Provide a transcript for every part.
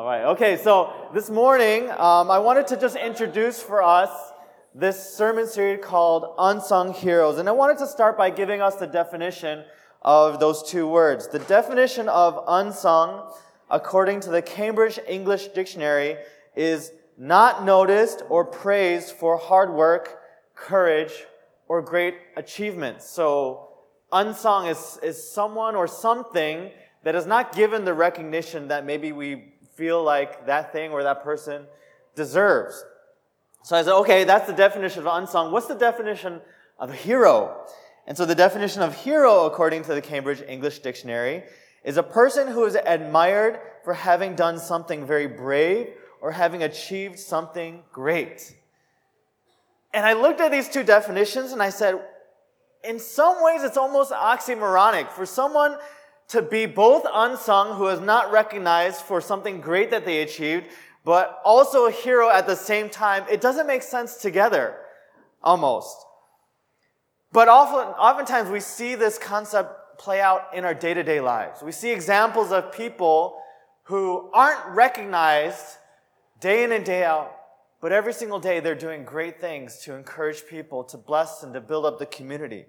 All right. Okay. So this morning, um, I wanted to just introduce for us this sermon series called Unsung Heroes. And I wanted to start by giving us the definition of those two words. The definition of unsung, according to the Cambridge English Dictionary, is not noticed or praised for hard work, courage, or great achievements. So, unsung is, is someone or something that is not given the recognition that maybe we feel like that thing or that person deserves. So I said, okay, that's the definition of unsung. What's the definition of a hero? And so the definition of hero, according to the Cambridge English Dictionary, is a person who is admired for having done something very brave or having achieved something great. And I looked at these two definitions and I said, in some ways, it's almost oxymoronic. For someone to be both unsung, who is not recognized for something great that they achieved, but also a hero at the same time, it doesn't make sense together, almost. But often, oftentimes we see this concept play out in our day to day lives. We see examples of people who aren't recognized day in and day out, but every single day they're doing great things to encourage people, to bless and to build up the community.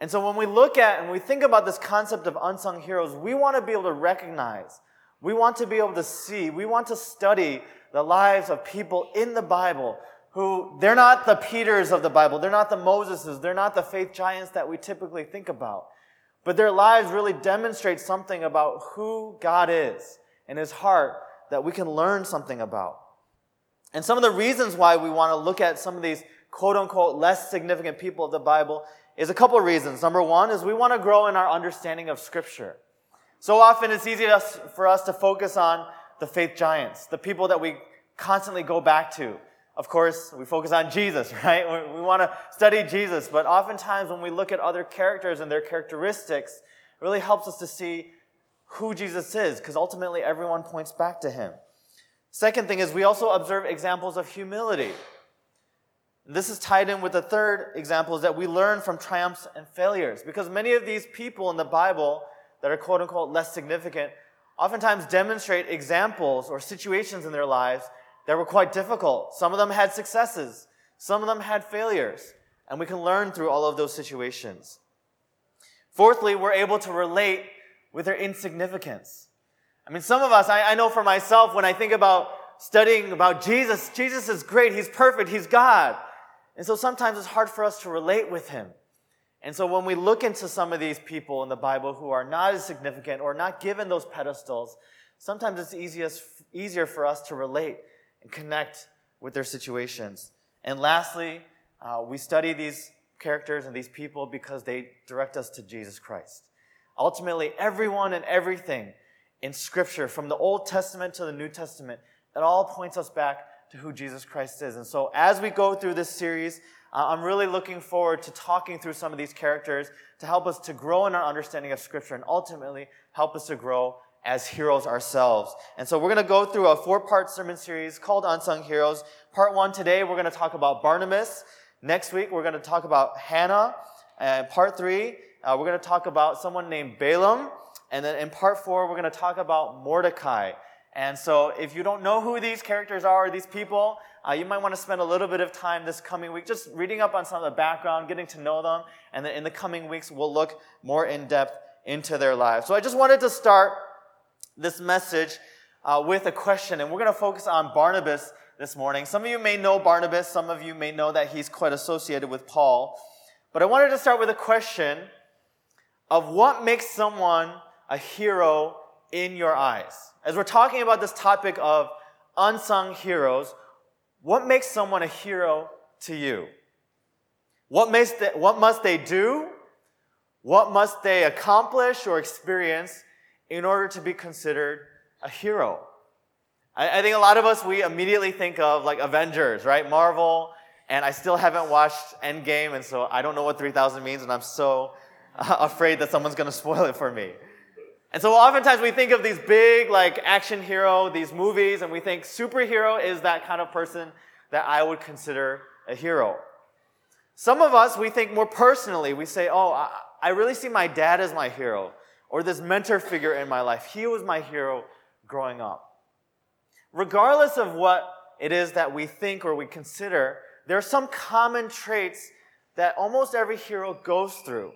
And so when we look at and we think about this concept of unsung heroes, we want to be able to recognize, we want to be able to see, we want to study the lives of people in the Bible who they're not the Peters of the Bible, they're not the Moseses, they're not the faith giants that we typically think about. But their lives really demonstrate something about who God is and his heart that we can learn something about. And some of the reasons why we want to look at some of these quote unquote less significant people of the Bible is a couple of reasons. Number one is we want to grow in our understanding of Scripture. So often it's easy for us to focus on the faith giants, the people that we constantly go back to. Of course, we focus on Jesus, right? We want to study Jesus, but oftentimes when we look at other characters and their characteristics, it really helps us to see who Jesus is, because ultimately everyone points back to him. Second thing is we also observe examples of humility. This is tied in with the third example is that we learn from triumphs and failures. Because many of these people in the Bible that are quote unquote less significant oftentimes demonstrate examples or situations in their lives that were quite difficult. Some of them had successes, some of them had failures, and we can learn through all of those situations. Fourthly, we're able to relate with their insignificance. I mean, some of us, I, I know for myself, when I think about studying about Jesus, Jesus is great, He's perfect, He's God. And so sometimes it's hard for us to relate with him. And so when we look into some of these people in the Bible who are not as significant or not given those pedestals, sometimes it's easiest, easier for us to relate and connect with their situations. And lastly, uh, we study these characters and these people because they direct us to Jesus Christ. Ultimately, everyone and everything in Scripture, from the Old Testament to the New Testament, it all points us back to who Jesus Christ is. And so, as we go through this series, uh, I'm really looking forward to talking through some of these characters to help us to grow in our understanding of Scripture and ultimately help us to grow as heroes ourselves. And so, we're going to go through a four part sermon series called Unsung Heroes. Part one today, we're going to talk about Barnabas. Next week, we're going to talk about Hannah. And part three, uh, we're going to talk about someone named Balaam. And then in part four, we're going to talk about Mordecai. And so, if you don't know who these characters are, these people, uh, you might want to spend a little bit of time this coming week just reading up on some of the background, getting to know them, and then in the coming weeks, we'll look more in depth into their lives. So, I just wanted to start this message uh, with a question, and we're going to focus on Barnabas this morning. Some of you may know Barnabas, some of you may know that he's quite associated with Paul. But I wanted to start with a question of what makes someone a hero in your eyes? As we're talking about this topic of unsung heroes, what makes someone a hero to you? What, makes they, what must they do? What must they accomplish or experience in order to be considered a hero? I, I think a lot of us, we immediately think of like Avengers, right? Marvel, and I still haven't watched Endgame, and so I don't know what 3000 means, and I'm so afraid that someone's to spoil it for me. And so oftentimes we think of these big, like, action hero, these movies, and we think superhero is that kind of person that I would consider a hero. Some of us, we think more personally. We say, oh, I, really see my dad as my hero, or this mentor figure in my life. He was my hero growing up. regardless of what it is that we think or we consider, there are some common traits that almost every hero goes through.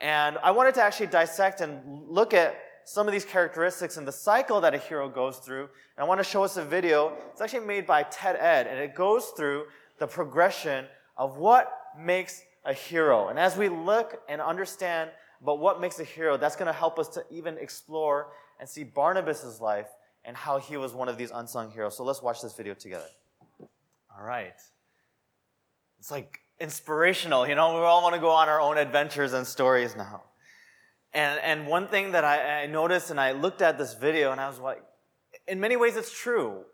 And I wanted to actually dissect and look at some of these characteristics and the cycle that a hero goes through. And I want to show us a video. It's actually made by Ted Ed, and it goes through the progression of what makes a hero. And as we look and understand about what makes a hero, that's going to help us to even explore and see Barnabas' life and how he was one of these unsung heroes. So let's watch this video together. All right. It's like inspirational, you know, we all want to go on our own adventures and stories now. And, and one thing that I, I noticed and I looked at this video and I was like, in many ways it's true.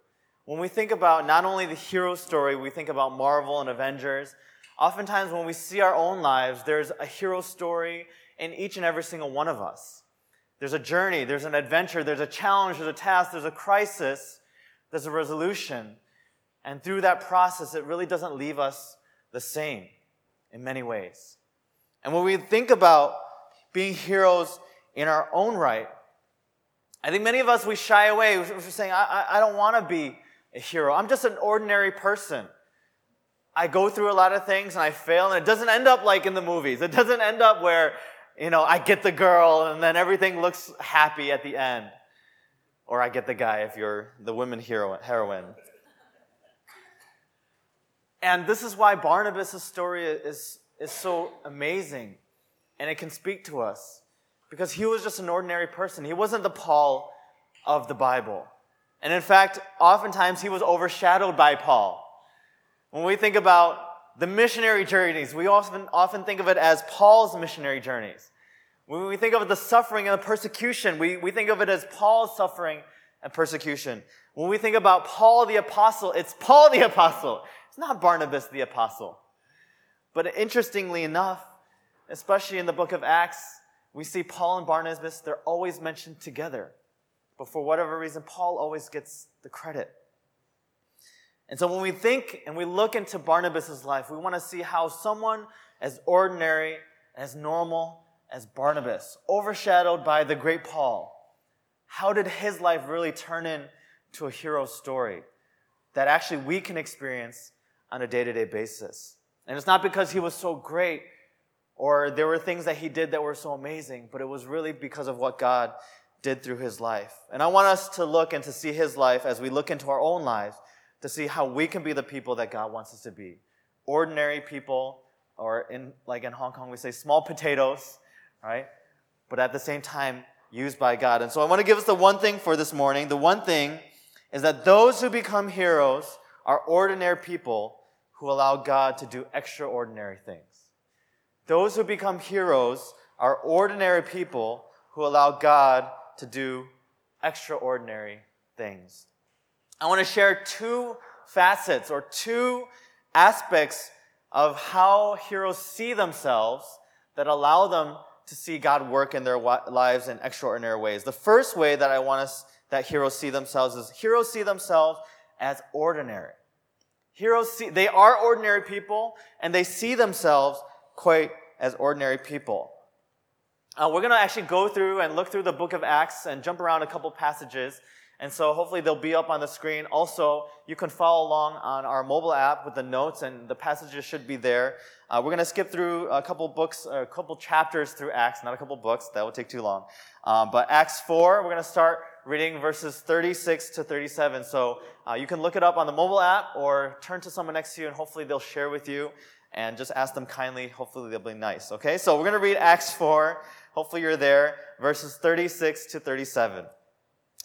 When we think about not only the hero story, we think about Marvel and Avengers. Oftentimes, when we see our own lives, there's a hero story in each and every single one of us. There's a journey, there's an adventure, there's a challenge, there's a task, there's a crisis, there's a resolution. And through that process, it really doesn't leave us the same in many ways. And when we think about being heroes in our own right, I think many of us, we shy away. We're saying, I, I don't want to be a hero. I'm just an ordinary person. I go through a lot of things and I fail, and it doesn't end up like in the movies. It doesn't end up where you know, I get the girl and then everything looks happy at the end. Or I get the guy if you're the women hero, heroine. And this is why Barnabas' story is, is so amazing and it can speak to us because he was just an ordinary person. He wasn't the Paul of the Bible. And in fact, oftentimes he was overshadowed by Paul. When we think about the missionary journeys, we often, often think of it as Paul's missionary journeys. When we think of the suffering and the persecution, we, we think of it as Paul's suffering and persecution. When we think about Paul the apostle, it's Paul the apostle. It's not Barnabas the apostle. But interestingly enough, especially in the book of Acts, we see Paul and Barnabas, they're always mentioned together. But for whatever reason, Paul always gets the credit. And so when we think and we look into Barnabas' life, we want to see how someone as ordinary, as normal as Barnabas, overshadowed by the great Paul, how did his life really turn into a hero story that actually we can experience on a day to day basis? And it's not because he was so great or there were things that he did that were so amazing, but it was really because of what God did through his life. And I want us to look and to see his life as we look into our own lives to see how we can be the people that God wants us to be. Ordinary people, or in, like in Hong Kong, we say small potatoes, right? But at the same time, used by God. And so I want to give us the one thing for this morning. The one thing is that those who become heroes are ordinary people who allow God to do extraordinary things. Those who become heroes are ordinary people who allow God to do extraordinary things. I want to share two facets or two aspects of how heroes see themselves that allow them to see God work in their lives in extraordinary ways. The first way that I want us that heroes see themselves is heroes see themselves as ordinary. Heroes see they are ordinary people and they see themselves quite as ordinary people. Uh, we're going to actually go through and look through the book of Acts and jump around a couple passages and so hopefully they'll be up on the screen. Also, you can follow along on our mobile app with the notes and the passages should be there. Uh, we're going to skip through a couple books, a couple chapters through Acts, not a couple books, that would take too long. Um, but Acts 4, we're going to start reading verses 36 to 37. So uh, you can look it up on the mobile app or turn to someone next to you and hopefully they'll share with you and just ask them kindly. Hopefully they'll be nice. Okay, so we're going to read Acts 4. Hopefully you're there, verses 36 to 37.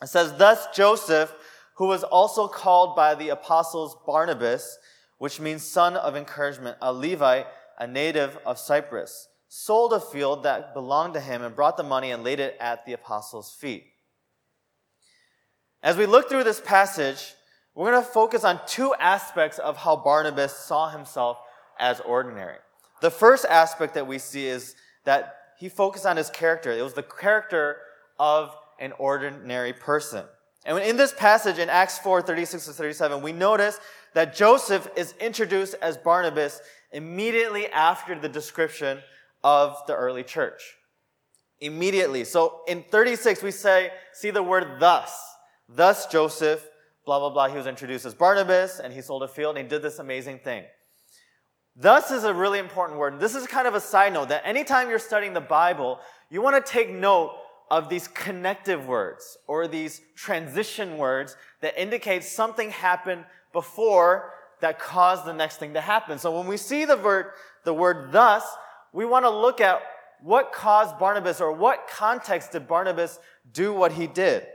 It says, Thus Joseph, who was also called by the apostles Barnabas, which means son of encouragement, a Levite, a native of Cyprus, sold a field that belonged to him and brought the money and laid it at the apostles' feet. As we look through this passage, we're going to focus on two aspects of how Barnabas saw himself as ordinary. The first aspect that we see is that he focused on his character. It was the character of an ordinary person. And in this passage in Acts 4 36 to 37, we notice that Joseph is introduced as Barnabas immediately after the description of the early church. Immediately. So in 36, we say, see the word thus. Thus Joseph, blah, blah, blah. He was introduced as Barnabas and he sold a field and he did this amazing thing. Thus is a really important word. This is kind of a side note that anytime you're studying the Bible, you want to take note of these connective words or these transition words that indicate something happened before that caused the next thing to happen. So when we see the word, the word thus, we want to look at what caused Barnabas or what context did Barnabas do what he did.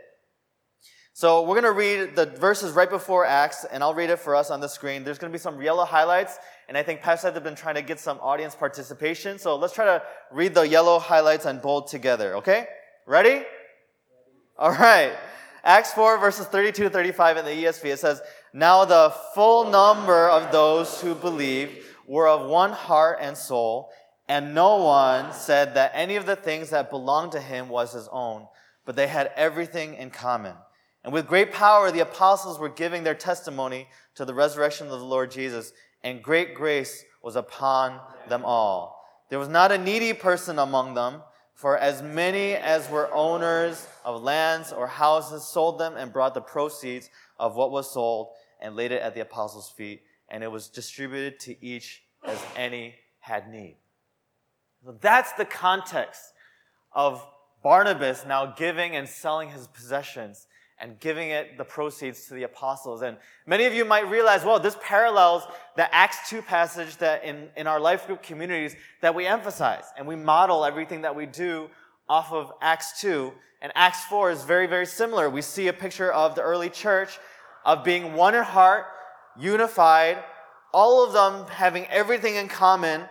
So we're going to read the verses right before Acts, and I'll read it for us on the screen. There's going to be some yellow highlights, and I think Pastor have been trying to get some audience participation. So let's try to read the yellow highlights and bold together, okay? Ready? Ready. All right. Acts 4 verses 32 to 35 in the ESV, it says, Now the full number of those who believed were of one heart and soul, and no one said that any of the things that belonged to him was his own, but they had everything in common. And with great power, the apostles were giving their testimony to the resurrection of the Lord Jesus, and great grace was upon them all. There was not a needy person among them, for as many as were owners of lands or houses sold them and brought the proceeds of what was sold and laid it at the apostles' feet, and it was distributed to each as any had need. That's the context of Barnabas now giving and selling his possessions and giving it the proceeds to the apostles. And many of you might realize, well, this parallels the Acts 2 passage that in, in our life group communities that we emphasize and we model everything that we do off of Acts 2. And Acts 4 is very, very similar. We see a picture of the early church of being one in heart, unified, all of them having everything in common.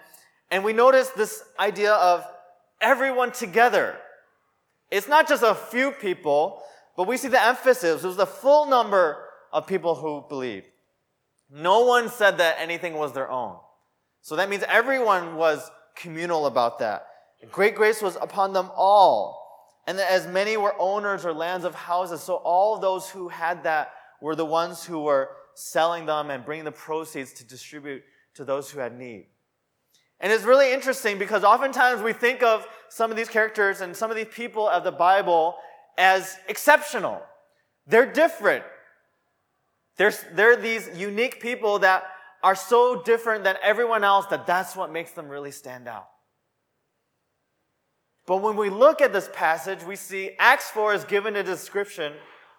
And we notice this idea of everyone together. It's not just a few people, but we see the emphasis. It was the full number of people who believed. No one said that anything was their own. So that means everyone was communal about that. Great grace was upon them all. And that as many were owners or lands of houses, so all those who had that were the ones who were selling them and bringing the proceeds to distribute to those who had need. And it's really interesting because oftentimes we think of some of these characters and some of these people of the Bible as exceptional. They're different. They're, they're these unique people that are so different than everyone else that that's what makes them really stand out. But when we look at this passage, we see Acts 4 is given a description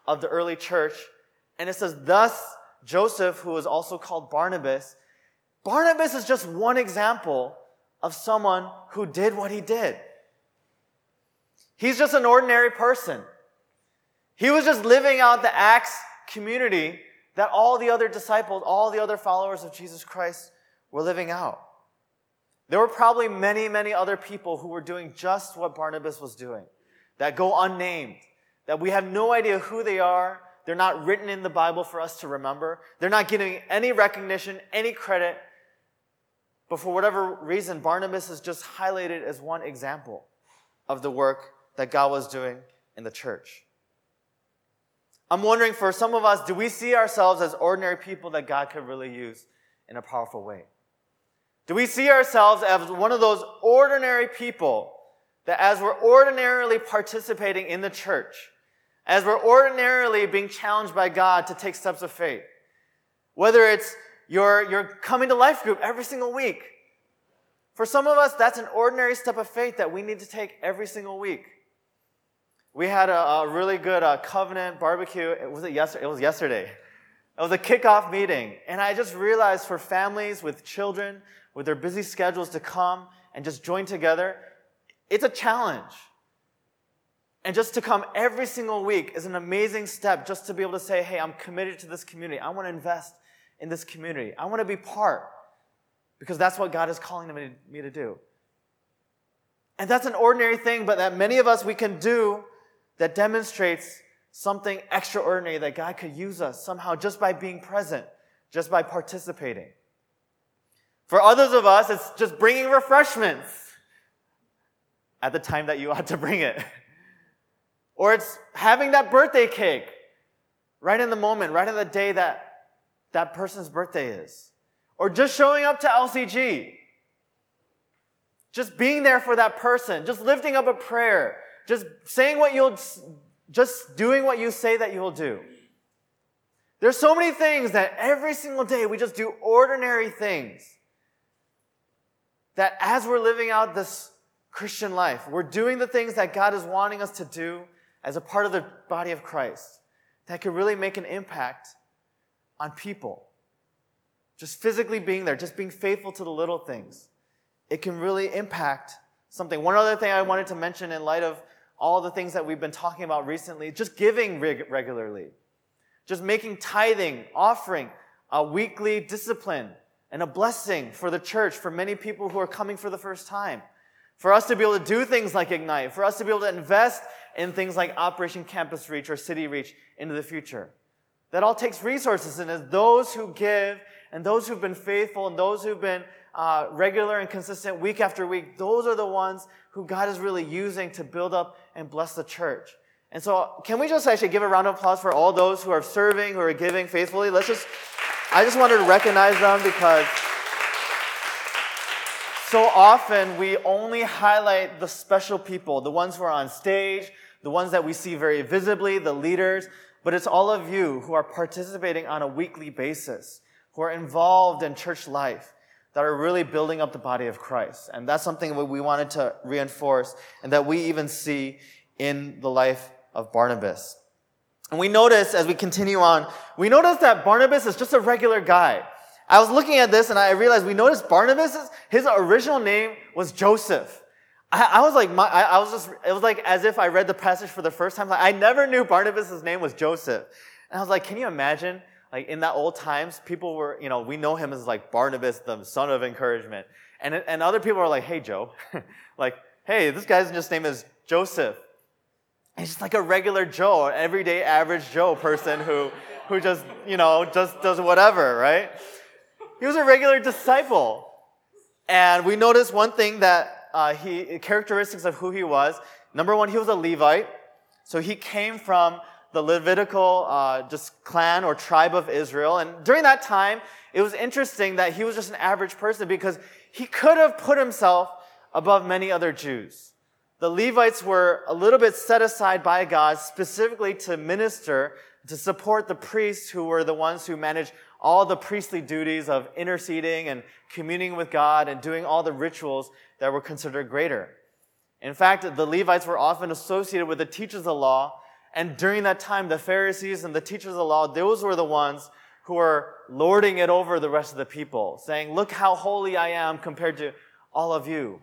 of the early church, and it says, Thus Joseph, who was also called Barnabas, Barnabas is just one example of someone who did what he did. He's just an ordinary person. He was just living out the Acts community that all the other disciples, all the other followers of Jesus Christ were living out. There were probably many, many other people who were doing just what Barnabas was doing, that go unnamed, that we have no idea who they are. They're not written in the Bible for us to remember. They're not getting any recognition, any credit. But for whatever reason, Barnabas is just highlighted as one example of the work that God was doing in the church. I'm wondering for some of us, do we see ourselves as ordinary people that God could really use in a powerful way? Do we see ourselves as one of those ordinary people that as we're ordinarily participating in the church, as we're ordinarily being challenged by God to take steps of faith, whether it's you're, you're coming to life group every single week. For some of us, that's an ordinary step of faith that we need to take every single week. We had a, a really good uh, covenant barbecue. It was it yesterday. It was yesterday. It was a kickoff meeting, and I just realized for families with children, with their busy schedules to come and just join together, it's a challenge. And just to come every single week is an amazing step just to be able to say, hey, I'm committed to this community. I want to invest in this community. I want to be part because that's what God is calling me to do. And that's an ordinary thing, but that many of us we can do that demonstrates something extraordinary that God could use us somehow just by being present, just by participating. For others of us, it's just bringing refreshments at the time that you ought to bring it. Or it's having that birthday cake right in the moment, right in the day that that person's birthday is. Or just showing up to LCG. Just being there for that person, just lifting up a prayer, just saying what you'll, just doing what you say that you will do. There's so many things that every single day we just do ordinary things. That as we're living out this Christian life, we're doing the things that God is wanting us to do as a part of the body of Christ that could really make an impact on people. Just physically being there, just being faithful to the little things, it can really impact something. One other thing I wanted to mention in light of all the things that we've been talking about recently, just giving reg- regularly. Just making tithing, offering, a weekly discipline, and a blessing for the church, for many people who are coming for the first time. For us to be able to do things like Ignite, for us to be able to invest in things like Operation Campus Reach or City Reach into the future. That all takes resources, and as those who give and those who've been faithful and those who've been uh, regular and consistent week after week, those are the ones who God is really using to build up and bless the church. And so, can we just actually give a round of applause for all those who are serving, who are giving faithfully? Let's just, I just wanted to recognize them because so often we only highlight the special people, the ones who are on stage, the ones that we see very visibly, the leaders, but it's all of you who are participating on a weekly basis, who are involved in church life, that are really building up the body of Christ. And that's something that we wanted to reinforce and that we even see in the life of Barnabas. And we notice as we continue on, we notice that Barnabas is just a regular guy. I was looking at this and I realized we noticed Barnabas, his original name was Joseph. I, I was like, my, I, I, was just, it was like as if I read the passage for the first time. Like, I never knew Barnabas' name was Joseph. And I was like, can you imagine? Like in that old times, people were, you know, we know him as like Barnabas, the son of encouragement. And, and other people are like, hey, Joe. like, hey, this guy's just name is Joseph. He's just like a regular Joe, everyday average Joe person who, who just, you know, just does whatever, right? He was a regular disciple. And we notice one thing that uh, he, characteristics of who he was. Number one, he was a Levite. So he came from the Levitical uh, just clan or tribe of Israel. And during that time, it was interesting that he was just an average person because he could have put himself above many other Jews the Levites were a little bit set aside by God specifically to minister, to support the priests who were the ones who managed all the priestly duties of interceding and communing with God and doing all the rituals that were considered greater. In fact, the Levites were often associated with the teachers of the law, and during that time, the Pharisees and the teachers of the law, those were the ones who were lording it over the rest of the people, saying, Look how holy I am compared to all of you.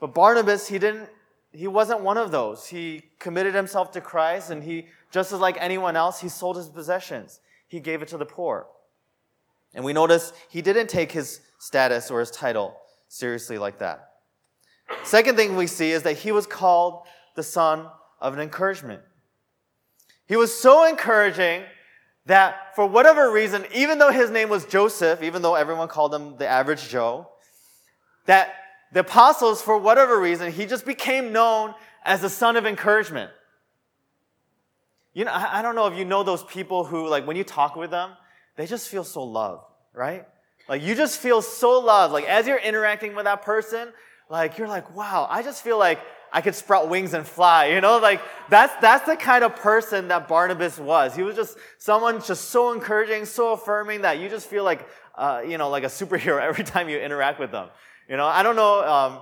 But Barnabas, he didn't, he wasn't one of those. He committed himself to Christ and he, just as like anyone else, he sold his possessions. He gave it to the poor. And we notice he didn't take his status or his title seriously like that. Second thing we see is that he was called the son of an encouragement. He was so encouraging that for whatever reason, even though his name was Joseph, even though everyone called him the average Joe, that the apostles, for whatever reason, he just became known as the son of encouragement. You know, I, don't know if you know those people who, like, when you talk with them, they just feel so loved, right? Like, you just feel so loved. Like, as you're interacting with that person, like, you're like, wow, I just feel like I could sprout wings and fly, you know? Like, that's, that's the kind of person that Barnabas was. He was just someone just so encouraging, so affirming that you just feel like, uh, you know, like a superhero every time you interact with them. You know, I don't know. Um,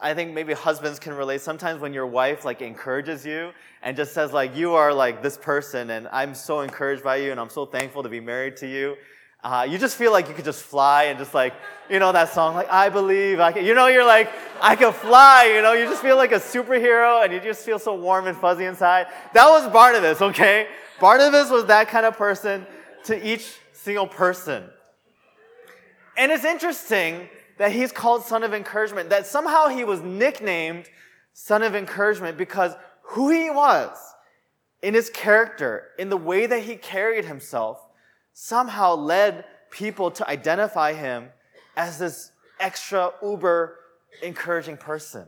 I think maybe husbands can relate. Sometimes when your wife like encourages you and just says like, you are like this person and I'm so encouraged by you and I'm so thankful to be married to you. Uh, you just feel like you could just fly and just like, you know, that song, like, I believe I can, you know, you're like, I can fly, you know, you just feel like a superhero and you just feel so warm and fuzzy inside. That was Barnabas, okay? Barnabas was that kind of person to each single person. And it's interesting that he's called son of encouragement, that somehow he was nicknamed son of encouragement because who he was in his character, in the way that he carried himself, somehow led people to identify him as this extra uber encouraging person.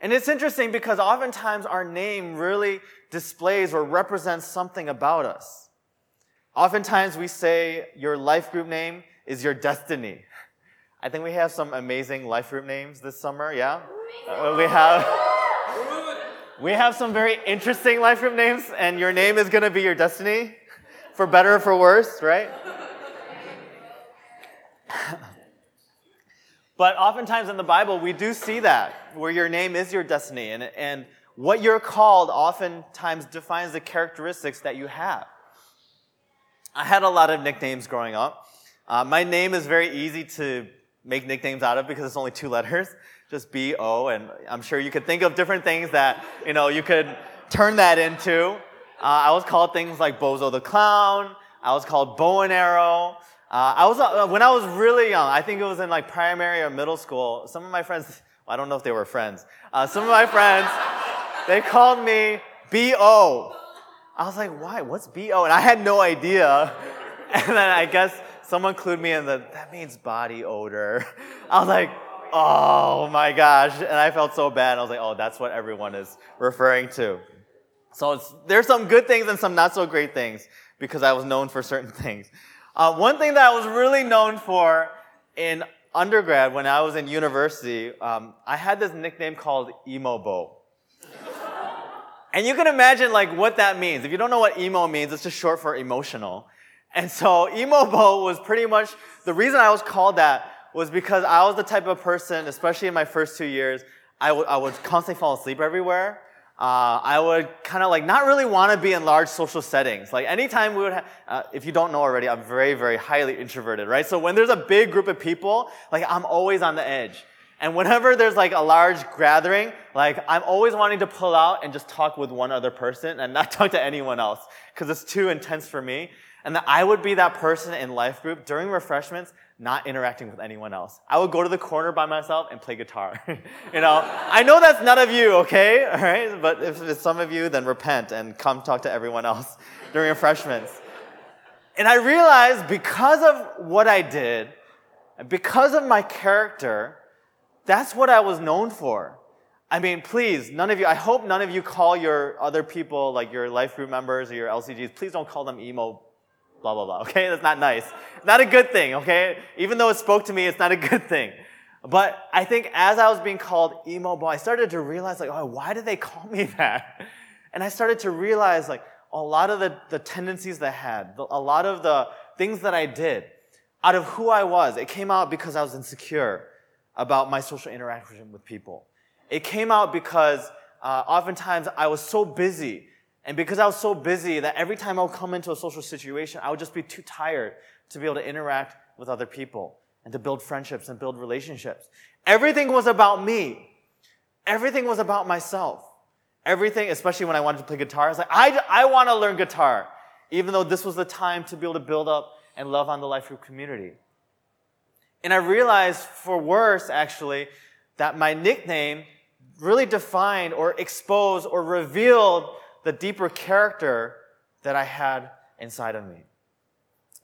And it's interesting because oftentimes our name really displays or represents something about us. Oftentimes we say your life group name is your destiny. I think we have some amazing life group names this summer. Yeah, uh, we have. We have some very interesting life group names, and your name is going to be your destiny. For better or for worse, right? but oftentimes in the Bible, we do see that, where your name is your destiny, and, and what you're called oftentimes defines the characteristics that you have. I had a lot of nicknames growing up. Uh, my name is very easy to make nicknames out of because it's only two letters, just B O, and I'm sure you could think of different things that you know you could turn that into. Uh, I was called things like Bozo the Clown. I was called Bow and Arrow. Uh, I was uh, when I was really young. I think it was in like primary or middle school. Some of my friends, well, I don't know if they were friends. Uh, some of my friends, they called me B O. I was like, why? What's B O? And I had no idea. And then I guess someone clued me in that that means body odor. I was like, oh my gosh. And I felt so bad. I was like, oh, that's what everyone is referring to. So there's some good things and some not so great things because I was known for certain things. Uh, one thing that I was really known for in undergrad when I was in university, um, I had this nickname called Emo Bo. and you can imagine like what that means. If you don't know what emo means, it's just short for emotional. And so emo Bo was pretty much the reason I was called that was because I was the type of person, especially in my first two years, I, w- I would constantly fall asleep everywhere. Uh, I would kind of like not really want to be in large social settings. Like anytime we would, have, uh, if you don't know already, I'm very, very highly introverted, right? So when there's a big group of people, like I'm always on the edge. And whenever there's like a large gathering, like I'm always wanting to pull out and just talk with one other person and not talk to anyone else because it's too intense for me. And that I would be that person in life group during refreshments, not interacting with anyone else. I would go to the corner by myself and play guitar. you know, I know that's none of you, okay? All right? But if it's some of you, then repent and come talk to everyone else during refreshments. And I realized because of what I did, and because of my character, that's what I was known for. I mean, please, none of you, I hope none of you call your other people, like your life group members or your LCGs, please don't call them emo blah, blah, blah. Okay? That's not nice. Not a good thing, okay? Even though it spoke to me, it's not a good thing. But I think as I was being called emo boy, I started to realize, like, oh, why did they call me that? And I started to realize, like, a lot of the, the tendencies that I had, a lot of the things that I did, out of who I was, it came out because I was insecure about my social interaction with people. It came out because uh, oftentimes I was so busy and because I was so busy that every time I would come into a social situation, I would just be too tired to be able to interact with other people and to build friendships and build relationships. Everything was about me. Everything was about myself. Everything, especially when I wanted to play guitar, I was like, I, I want to learn guitar, even though this was the time to be able to build up and love on the life group community. And I realized, for worse, actually, that my nickname really defined or exposed or revealed the deeper character that I had inside of me.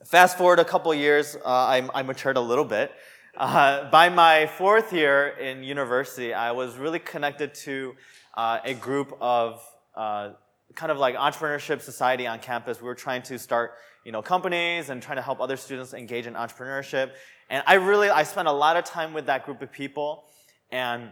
Fast forward a couple years, uh, I, I, matured a little bit. Uh, by my fourth year in university, I was really connected to uh, a group of uh, kind of like entrepreneurship society on campus. We were trying to start, you know, companies and trying to help other students engage in entrepreneurship. And I really, I spent a lot of time with that group of people. And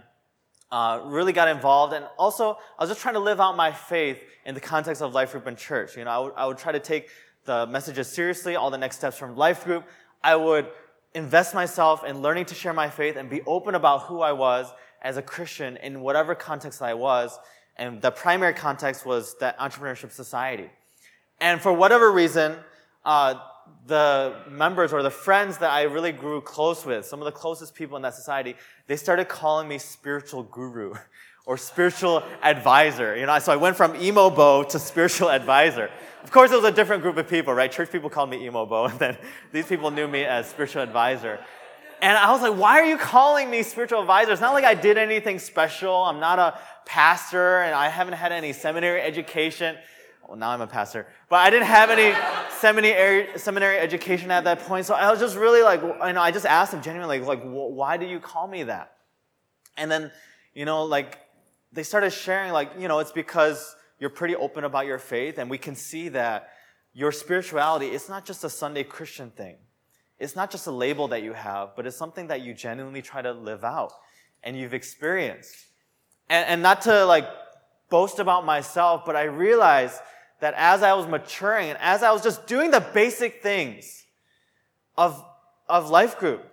uh, really got involved. And also, I was just trying to live out my faith in the context of life group and church. You know, I would, I would try to take the messages seriously, all the next steps from life group. I would invest myself in learning to share my faith and be open about who I was as a Christian in whatever context I was. And the primary context was that entrepreneurship society. And for whatever reason, uh, the members or the friends that I really grew close with, some of the closest people in that society, they started calling me spiritual guru or spiritual advisor. You know, so I went from emo bo to spiritual advisor. Of course, it was a different group of people, right? Church people called me emo bo, and then these people knew me as spiritual advisor. And I was like, why are you calling me spiritual advisor? It's not like I did anything special. I'm not a pastor, and I haven't had any seminary education. Well, now I'm a pastor, but I didn't have any seminary seminary education at that point. So I was just really like, you know, I just asked him genuinely, like, why do you call me that? And then, you know, like they started sharing, like, you know, it's because you're pretty open about your faith, and we can see that your spirituality is not just a Sunday Christian thing. It's not just a label that you have, but it's something that you genuinely try to live out and you've experienced. And, and not to like boast about myself, but I realized that as I was maturing and as I was just doing the basic things of, of life group,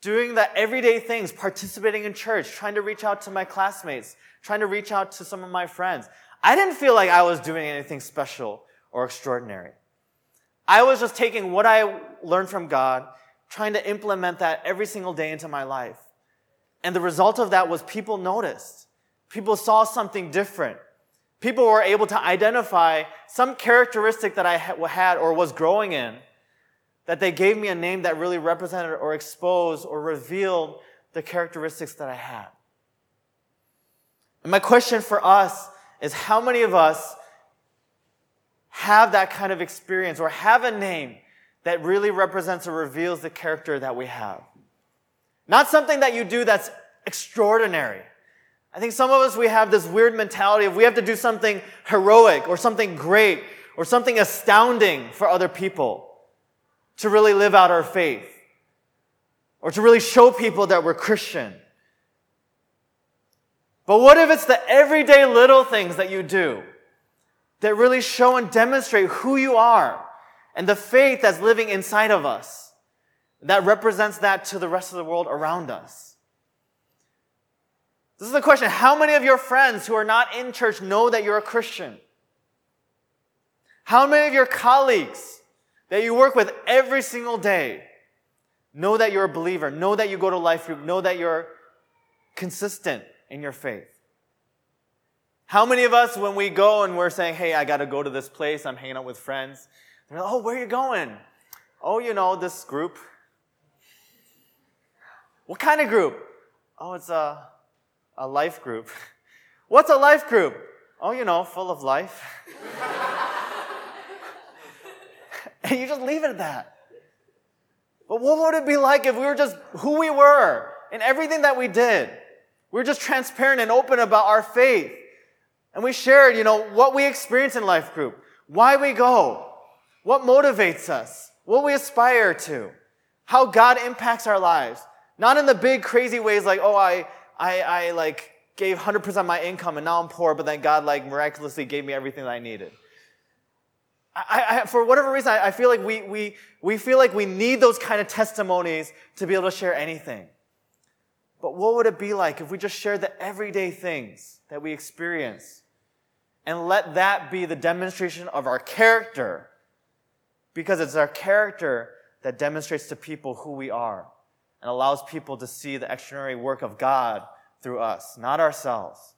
doing the everyday things, participating in church, trying to reach out to my classmates, trying to reach out to some of my friends, I didn't feel like I was doing anything special or extraordinary. I was just taking what I learned from God, trying to implement that every single day into my life. And the result of that was people noticed. People saw something different. People were able to identify some characteristic that I had or was growing in, that they gave me a name that really represented or exposed or revealed the characteristics that I had. And my question for us is how many of us have that kind of experience or have a name that really represents or reveals the character that we have? Not something that you do that's extraordinary. I think some of us, we have this weird mentality of we have to do something heroic or something great or something astounding for other people to really live out our faith or to really show people that we're Christian. But what if it's the everyday little things that you do that really show and demonstrate who you are and the faith that's living inside of us that represents that to the rest of the world around us? This is the question. How many of your friends who are not in church know that you're a Christian? How many of your colleagues that you work with every single day know that you're a believer, know that you go to life group, know that you're consistent in your faith. How many of us, when we go and we're saying, hey, I got to go to this place, I'm hanging out with friends, they're like, oh, where are you going? Oh, you know, this group. What kind of group? Oh, it's a, a life group. What's a life group? Oh, you know, full of life. and you just leave it at that. But what would it be like if we were just who we were in everything that we did? We are just transparent and open about our faith. And we shared, you know, what we experience in life group, why we go, what motivates us, what we aspire to, how God impacts our lives. Not in the big crazy ways like, oh, I, I, I like gave 100% of my income and now I'm poor, but then God like miraculously gave me everything that I needed. I, I, for whatever reason, I, I feel like we, we, we feel like we need those kind of testimonies to be able to share anything. But what would it be like if we just shared the everyday things that we experience and let that be the demonstration of our character? Because it's our character that demonstrates to people who we are and allows people to see the extraordinary work of God through us, not ourselves,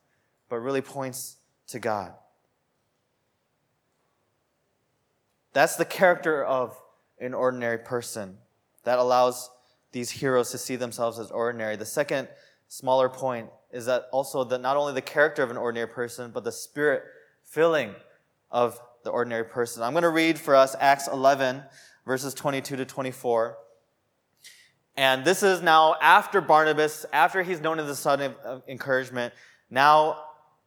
but really points to God. That's the character of an ordinary person that allows these heroes to see themselves as ordinary. The second smaller point is that also that not only the character of an ordinary person, but the spirit filling of the ordinary person. I'm going to read for us Acts 11, verses 22 to 24. And this is now after Barnabas, after he's known as the son of encouragement. Now,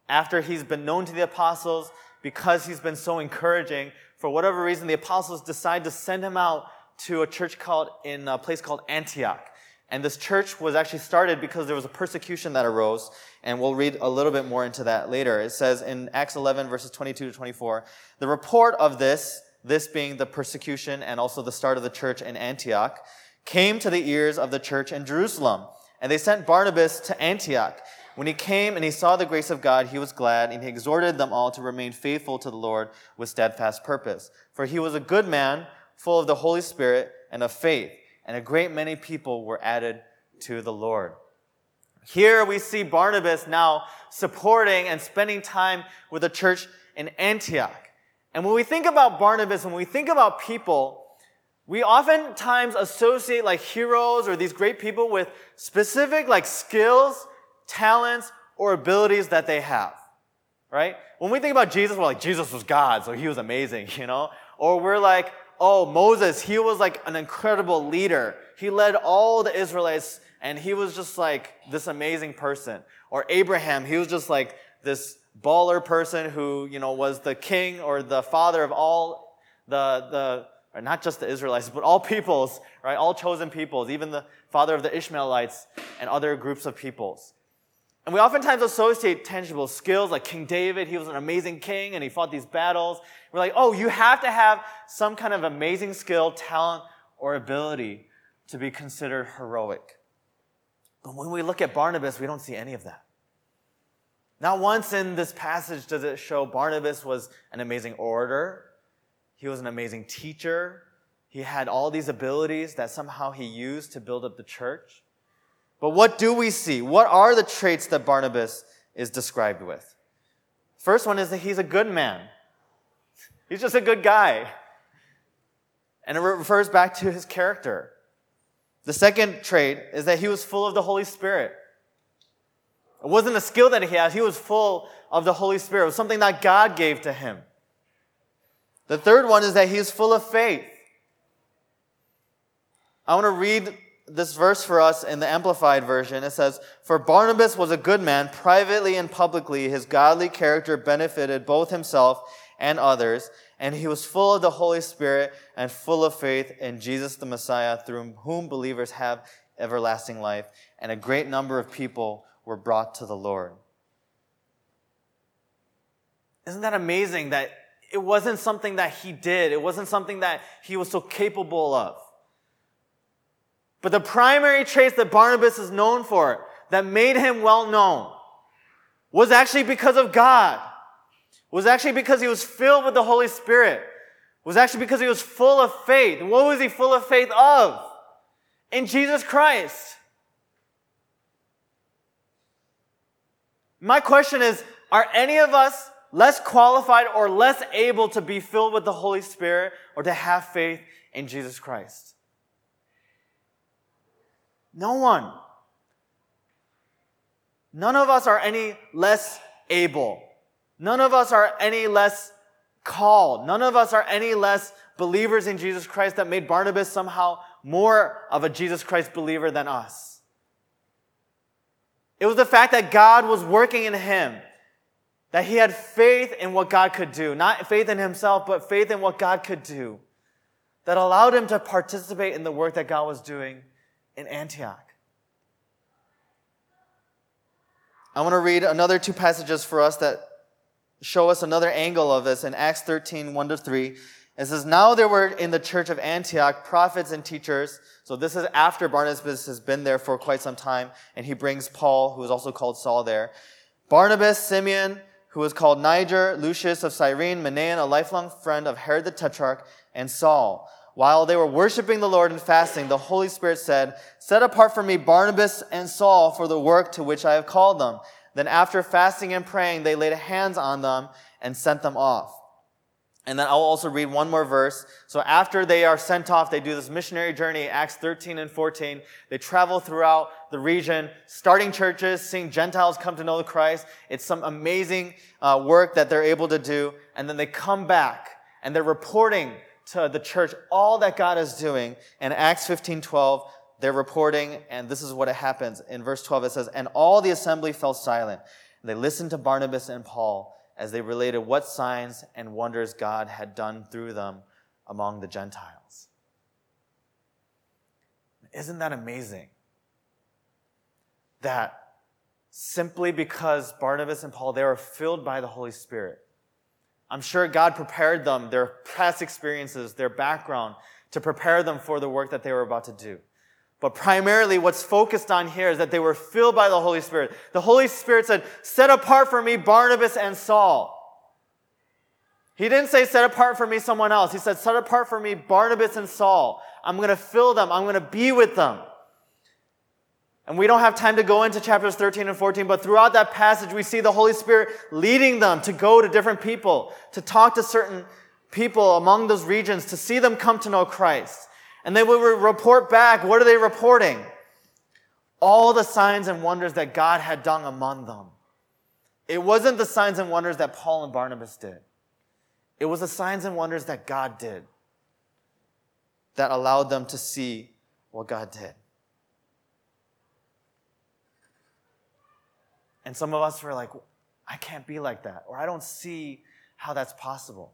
after he's been known to the apostles, because he's been so encouraging, for whatever reason, the apostles decide to send him out to a church called in a place called Antioch. And this church was actually started because there was a persecution that arose, and we'll read a little bit more into that later. It says in Acts 11 verses 22 to 24, the report of this, this being the persecution and also the start of the church in Antioch, came to the ears of the church in Jerusalem. And they sent Barnabas to Antioch. When he came and he saw the grace of God, he was glad, and he exhorted them all to remain faithful to the Lord with steadfast purpose. For he was a good man, full of the Holy Spirit and of faith, and a great many people were added to the Lord. Here we see Barnabas now supporting and spending time with the church in Antioch. And when we think about Barnabas, when we think about people, we oftentimes associate like heroes or these great people with specific like skills, talents, or abilities that they have. Right? When we think about Jesus, we're like, Jesus was God, so he was amazing, you know? Or we're like, oh, Moses, he was like an incredible leader. He led all the Israelites and he was just like this amazing person. Or Abraham, he was just like this baller person who, you know, was the king or the father of all the, the, or not just the Israelites, but all peoples, right? All chosen peoples, even the father of the Ishmaelites and other groups of peoples. And we oftentimes associate tangible skills like King David, he was an amazing king and he fought these battles. We're like, oh, you have to have some kind of amazing skill, talent, or ability to be considered heroic. But when we look at Barnabas, we don't see any of that. Not once in this passage does it show Barnabas was an amazing orator. He was an amazing teacher. He had all these abilities that somehow he used to build up the church. But what do we see? What are the traits that Barnabas is described with? First one is that he's a good man. He's just a good guy. And it refers back to his character. The second trait is that he was full of the Holy Spirit. It wasn't a skill that he had, he was full of the Holy Spirit. It was something that God gave to him. The third one is that he is full of faith. I want to read this verse for us in the Amplified Version. It says, For Barnabas was a good man, privately and publicly, his godly character benefited both himself and others, and he was full of the Holy Spirit and full of faith in Jesus the Messiah, through whom believers have everlasting life, and a great number of people were brought to the Lord. Isn't that amazing that it wasn't something that he did, it wasn't something that he was so capable of? But the primary traits that Barnabas is known for, that made him well known, was actually because of God. Was actually because he was filled with the Holy Spirit. Was actually because he was full of faith. What was he full of faith of? In Jesus Christ. My question is, are any of us less qualified or less able to be filled with the Holy Spirit or to have faith in Jesus Christ? No one. None of us are any less able. None of us are any less called. None of us are any less believers in Jesus Christ that made Barnabas somehow more of a Jesus Christ believer than us. It was the fact that God was working in him, that he had faith in what God could do. Not faith in himself, but faith in what God could do, that allowed him to participate in the work that God was doing in Antioch. I want to read another two passages for us that show us another angle of this in Acts 13, 1 to 3. It says, Now there were in the church of Antioch prophets and teachers. So this is after Barnabas has been there for quite some time, and he brings Paul, who is also called Saul, there. Barnabas, Simeon, who was called Niger, Lucius of Cyrene, Manaen, a lifelong friend of Herod the Tetrarch, and Saul. While they were worshiping the Lord and fasting, the Holy Spirit said, Set apart for me Barnabas and Saul for the work to which I have called them. Then after fasting and praying, they laid hands on them and sent them off. And then I'll also read one more verse. So after they are sent off, they do this missionary journey, Acts 13 and 14. They travel throughout the region, starting churches, seeing Gentiles come to know the Christ. It's some amazing uh, work that they're able to do. And then they come back and they're reporting to the church all that God is doing. And Acts 15 12, they're reporting, and this is what it happens. In verse 12, it says, And all the assembly fell silent. They listened to Barnabas and Paul as they related what signs and wonders God had done through them among the Gentiles. Isn't that amazing? That simply because Barnabas and Paul, they were filled by the Holy Spirit, I'm sure God prepared them, their past experiences, their background, to prepare them for the work that they were about to do. But primarily, what's focused on here is that they were filled by the Holy Spirit. The Holy Spirit said, Set apart for me Barnabas and Saul. He didn't say, Set apart for me someone else. He said, Set apart for me Barnabas and Saul. I'm going to fill them, I'm going to be with them. And we don't have time to go into chapters 13 and 14, but throughout that passage, we see the Holy Spirit leading them to go to different people, to talk to certain people among those regions, to see them come to know Christ. And they will report back. What are they reporting? All the signs and wonders that God had done among them. It wasn't the signs and wonders that Paul and Barnabas did. It was the signs and wonders that God did that allowed them to see what God did. And some of us were like, I can't be like that, or I don't see how that's possible.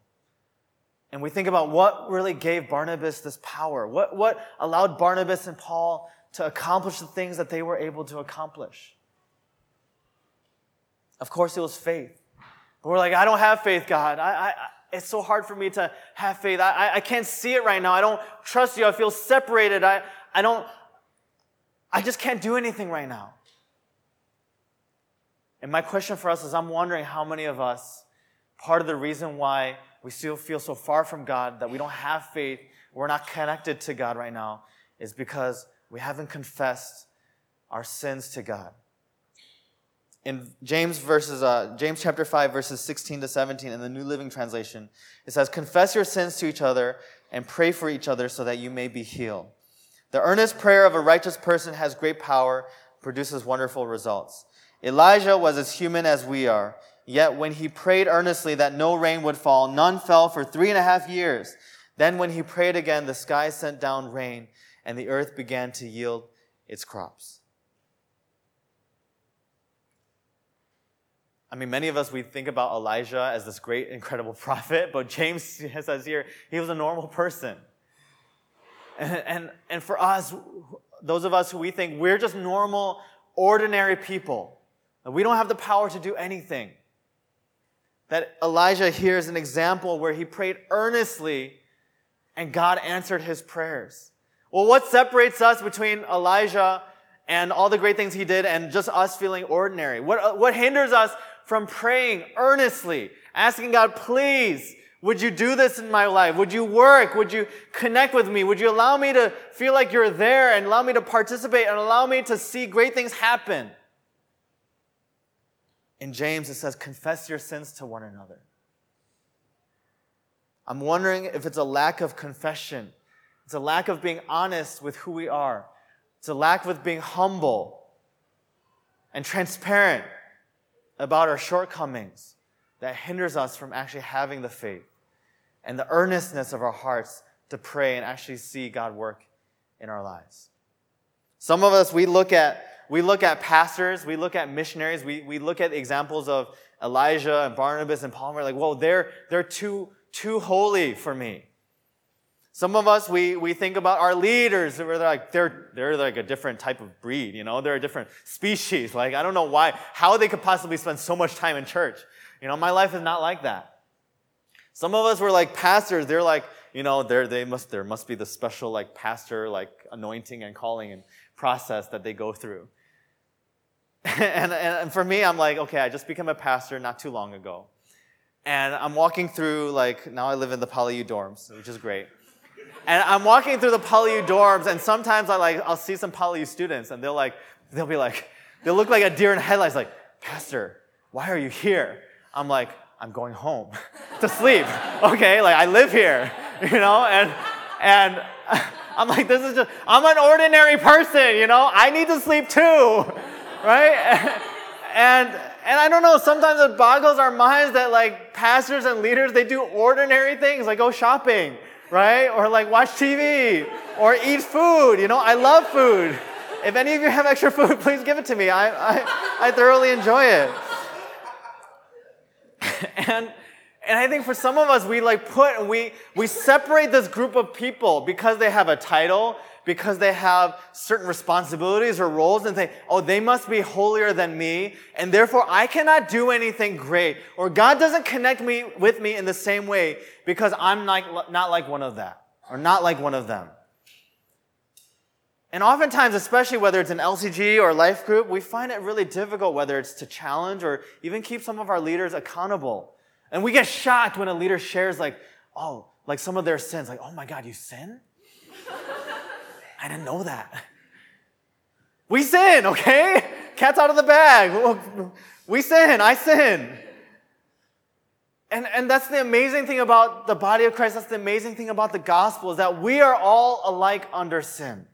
And we think about what really gave Barnabas this power. What, what allowed Barnabas and Paul to accomplish the things that they were able to accomplish? Of course, it was faith. But we're like, I don't have faith, God. I, I, it's so hard for me to have faith. I, I can't see it right now. I don't trust you. I feel separated. I, I don't, I just can't do anything right now. And my question for us is I'm wondering how many of us, part of the reason why we still feel so far from God, that we don't have faith, we're not connected to God right now, is because we haven't confessed our sins to God. In James verses, uh, James chapter 5, verses 16 to 17 in the New Living Translation, it says, Confess your sins to each other and pray for each other so that you may be healed. The earnest prayer of a righteous person has great power, produces wonderful results. Elijah was as human as we are. Yet when he prayed earnestly that no rain would fall, none fell for three and a half years. Then when he prayed again, the sky sent down rain and the earth began to yield its crops. I mean, many of us, we think about Elijah as this great, incredible prophet, but James says here, he was a normal person. And, and, and for us, those of us who we think we're just normal, ordinary people, we don't have the power to do anything. That Elijah here is an example where he prayed earnestly and God answered his prayers. Well, what separates us between Elijah and all the great things he did and just us feeling ordinary? What, uh, what hinders us from praying earnestly, asking God, please, would you do this in my life? Would you work? Would you connect with me? Would you allow me to feel like you're there and allow me to participate and allow me to see great things happen? In James, it says, confess your sins to one another. I'm wondering if it's a lack of confession. It's a lack of being honest with who we are. It's a lack of being humble and transparent about our shortcomings that hinders us from actually having the faith and the earnestness of our hearts to pray and actually see God work in our lives. Some of us, we look at we look at pastors, we look at missionaries, we, we look at examples of Elijah and Barnabas and Paul, and we're like, whoa, they're, they're too, too holy for me. Some of us, we, we think about our leaders, we're like, they're, they're like a different type of breed, you know, they're a different species. Like, I don't know why, how they could possibly spend so much time in church. You know, my life is not like that. Some of us were like pastors, they're like, you know, there they must there must be the special like pastor like anointing and calling and process that they go through. and, and for me, I'm like, okay, I just became a pastor not too long ago. And I'm walking through, like, now I live in the PolyU dorms, which is great. And I'm walking through the PolyU dorms, and sometimes I like, I'll see some PolyU students, and they'll like, they'll be like, they'll look like a deer in headlights, like, Pastor, why are you here? I'm like, I'm going home to sleep. Okay, like I live here, you know, and and I'm like, this is just, I'm an ordinary person, you know, I need to sleep too right? And and I don't know, sometimes it boggles our minds that like pastors and leaders, they do ordinary things like go shopping, right? Or like watch TV or eat food. You know, I love food. If any of you have extra food, please give it to me. I, I, I thoroughly enjoy it. and and I think for some of us, we like put, we, we separate this group of people because they have a title, because they have certain responsibilities or roles and say, oh, they must be holier than me, and therefore I cannot do anything great. Or God doesn't connect me with me in the same way because I'm not like one of that, or not like one of them. And oftentimes, especially whether it's an LCG or life group, we find it really difficult whether it's to challenge or even keep some of our leaders accountable. And we get shocked when a leader shares, like, oh, like some of their sins, like, oh my God, you sin? I didn't know that. We sin, okay? Cat's out of the bag. We sin, I sin. And, and that's the amazing thing about the body of Christ. That's the amazing thing about the gospel is that we are all alike under sin.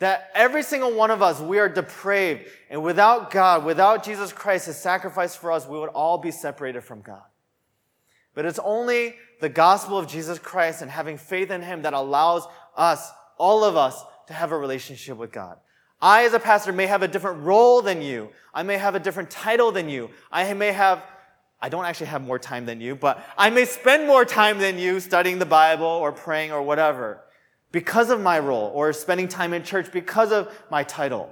That every single one of us, we are depraved. And without God, without Jesus Christ, his sacrifice for us, we would all be separated from God. But it's only the gospel of Jesus Christ and having faith in him that allows us, all of us, to have a relationship with God. I, as a pastor, may have a different role than you. I may have a different title than you. I may have, I don't actually have more time than you, but I may spend more time than you studying the Bible or praying or whatever because of my role or spending time in church because of my title,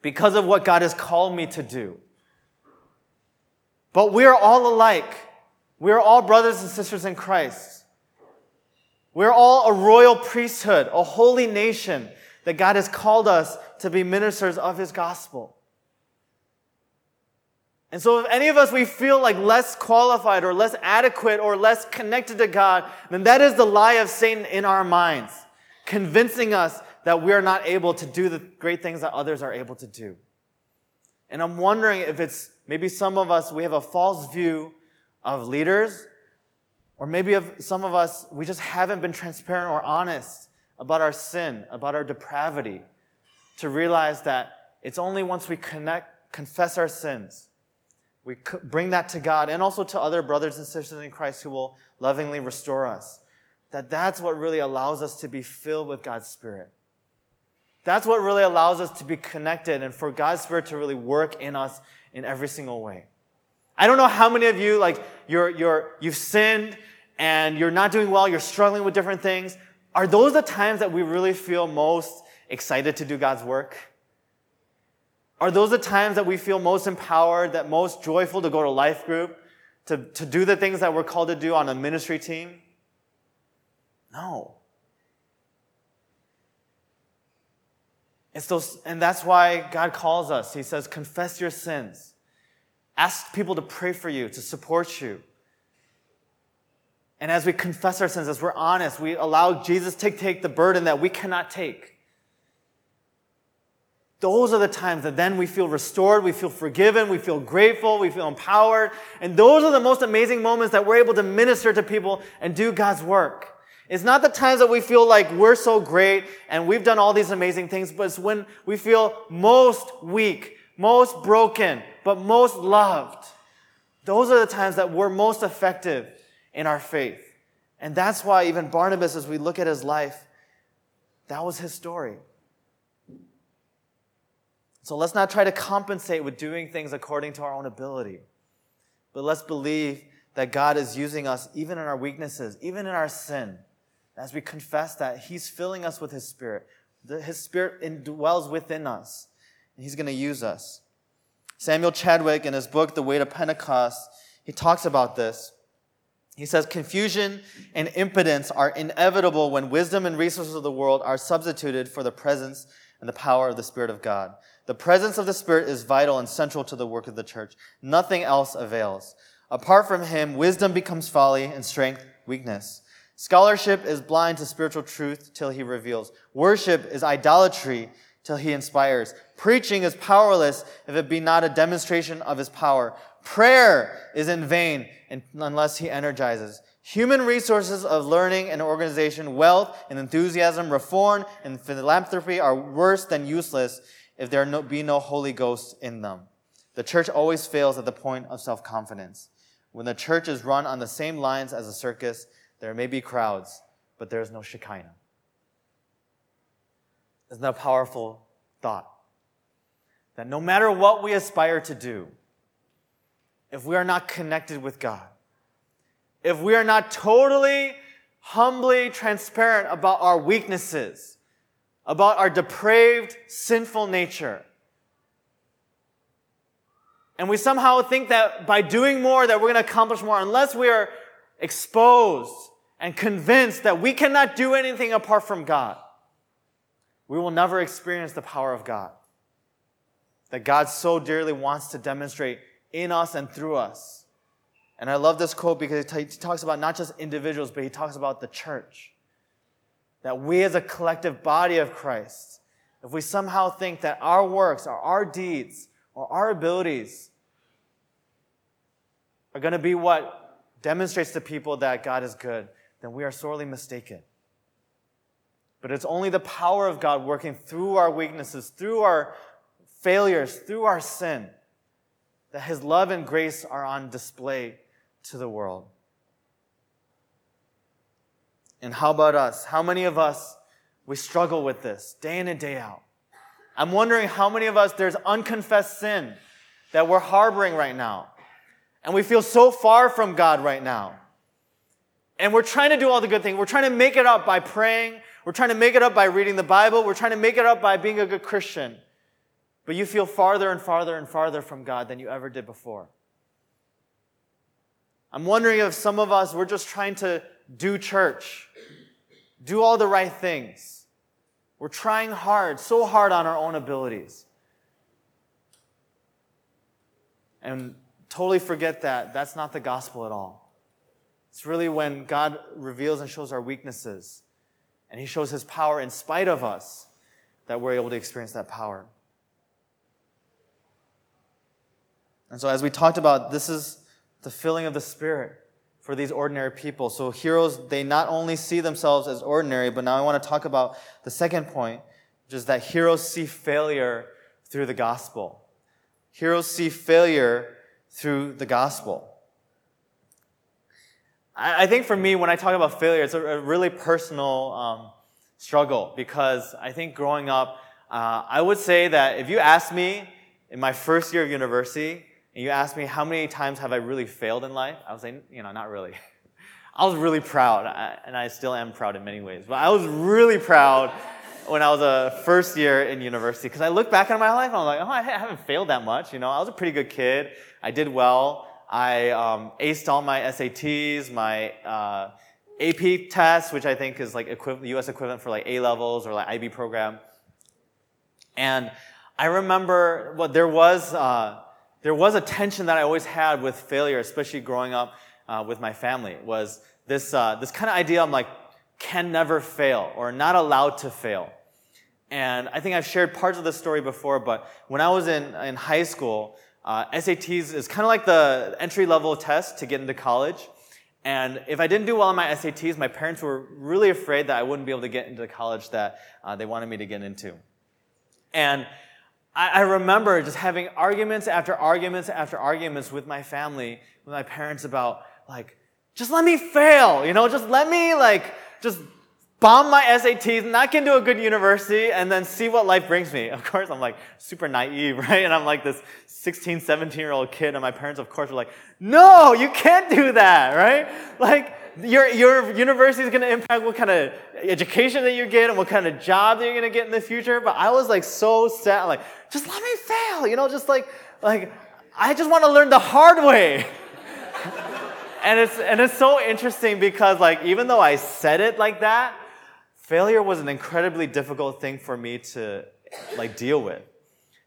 because of what God has called me to do. But we are all alike. We are all brothers and sisters in Christ. We're all a royal priesthood, a holy nation that God has called us to be ministers of his gospel. And so if any of us we feel like less qualified or less adequate or less connected to God, then that is the lie of Satan in our minds, convincing us that we are not able to do the great things that others are able to do. And I'm wondering if it's maybe some of us, we have a false view of leaders, or maybe of some of us, we just haven't been transparent or honest about our sin, about our depravity, to realize that it's only once we connect, confess our sins, we bring that to God and also to other brothers and sisters in Christ who will lovingly restore us. That that's what really allows us to be filled with God's Spirit. That's what really allows us to be connected and for God's Spirit to really work in us in every single way. I don't know how many of you, like, you're, you're, you've sinned and you're not doing well, you're struggling with different things. Are those the times that we really feel most excited to do God's work? Are those the times that we feel most empowered, that most joyful to go to life group, to, to do the things that we're called to do on a ministry team? No. It's those, and that's why God calls us. He says, confess your sins. Ask people to pray for you, to support you. And as we confess our sins, as we're honest, we allow Jesus to take the burden that we cannot take. Those are the times that then we feel restored, we feel forgiven, we feel grateful, we feel empowered. And those are the most amazing moments that we're able to minister to people and do God's work. It's not the times that we feel like we're so great and we've done all these amazing things, but it's when we feel most weak, most broken, but most loved. Those are the times that we're most effective in our faith. And that's why even Barnabas, as we look at his life, that was his story. So let's not try to compensate with doing things according to our own ability, but let's believe that God is using us even in our weaknesses, even in our sin as we confess that, He's filling us with His Spirit. His Spirit indwells within us, and He's going to use us. Samuel Chadwick, in his book, The Way to Pentecost, he talks about this. He says, Confusion and impotence are inevitable when wisdom and resources of the world are substituted for the presence and the power of the Spirit of God. The presence of the Spirit is vital and central to the work of the church. Nothing else avails. Apart from Him, wisdom becomes folly and strength weakness. Scholarship is blind to spiritual truth till he reveals. Worship is idolatry till he inspires. Preaching is powerless if it be not a demonstration of his power. Prayer is in vain unless he energizes. Human resources of learning and organization, wealth and enthusiasm, reform and philanthropy are worse than useless if there be no Holy Ghost in them. The church always fails at the point of self-confidence. When the church is run on the same lines as a circus, there may be crowds, but there is no Shekinah. Isn't that a powerful thought? That no matter what we aspire to do, if we are not connected with God, if we are not totally, humbly transparent about our weaknesses, about our depraved, sinful nature, and we somehow think that by doing more that we're going to accomplish more, unless we are exposed and convinced that we cannot do anything apart from God, we will never experience the power of God. That God so dearly wants to demonstrate in us and through us. And I love this quote because he talks about not just individuals, but he talks about the church. That we as a collective body of Christ, if we somehow think that our works or our deeds or our abilities are going to be what demonstrates to people that God is good, then we are sorely mistaken. But it's only the power of God working through our weaknesses, through our failures, through our sin, that His love and grace are on display to the world. And how about us? How many of us, we struggle with this day in and day out? I'm wondering how many of us there's unconfessed sin that we're harboring right now. And we feel so far from God right now. And we're trying to do all the good things. We're trying to make it up by praying. We're trying to make it up by reading the Bible. We're trying to make it up by being a good Christian. But you feel farther and farther and farther from God than you ever did before. I'm wondering if some of us, we're just trying to do church, do all the right things. We're trying hard, so hard on our own abilities. And totally forget that that's not the gospel at all. It's really when God reveals and shows our weaknesses and He shows His power in spite of us that we're able to experience that power. And so, as we talked about, this is the filling of the Spirit for these ordinary people. So, heroes, they not only see themselves as ordinary, but now I want to talk about the second point, which is that heroes see failure through the gospel. Heroes see failure through the gospel. I, think for me, when I talk about failure, it's a, a really personal um, struggle because I think growing up, uh, I would say that if you ask me in my first year of university, and you ask me how many times have I really failed in life, I would say, you know, not really. I was really proud, and I still am proud in many ways, but I was really proud when I was a first year in university because I look back on my life and I'm like, oh, I haven't failed that much. You know, I was a pretty good kid. I did well. I um, aced all my SATs, my uh, AP tests, which I think is like equivalent, U.S. equivalent for like A levels or like IB program. And I remember what there was. Uh, there was a tension that I always had with failure, especially growing up uh, with my family. Was this uh, this kind of idea? I'm like, can never fail or not allowed to fail. And I think I've shared parts of this story before, but when I was in, in high school, uh, SATs is kind of like the entry level test to get into college. And if I didn't do well on my SATs, my parents were really afraid that I wouldn't be able to get into the college that uh, they wanted me to get into. And I, I remember just having arguments after arguments after arguments with my family, with my parents about, like, just let me fail, you know, just let me, like, just bomb my SATs, not get into a good university, and then see what life brings me. Of course, I'm like super naive, right? And I'm like this 16, 17 year old kid, and my parents, of course, are like, no, you can't do that, right? Like, your, your university is going to impact what kind of education that you get and what kind of job that you're going to get in the future. But I was like so sad, like, just let me fail, you know, just like, like, I just want to learn the hard way. and it's, and it's so interesting because like, even though I said it like that, failure was an incredibly difficult thing for me to like deal with.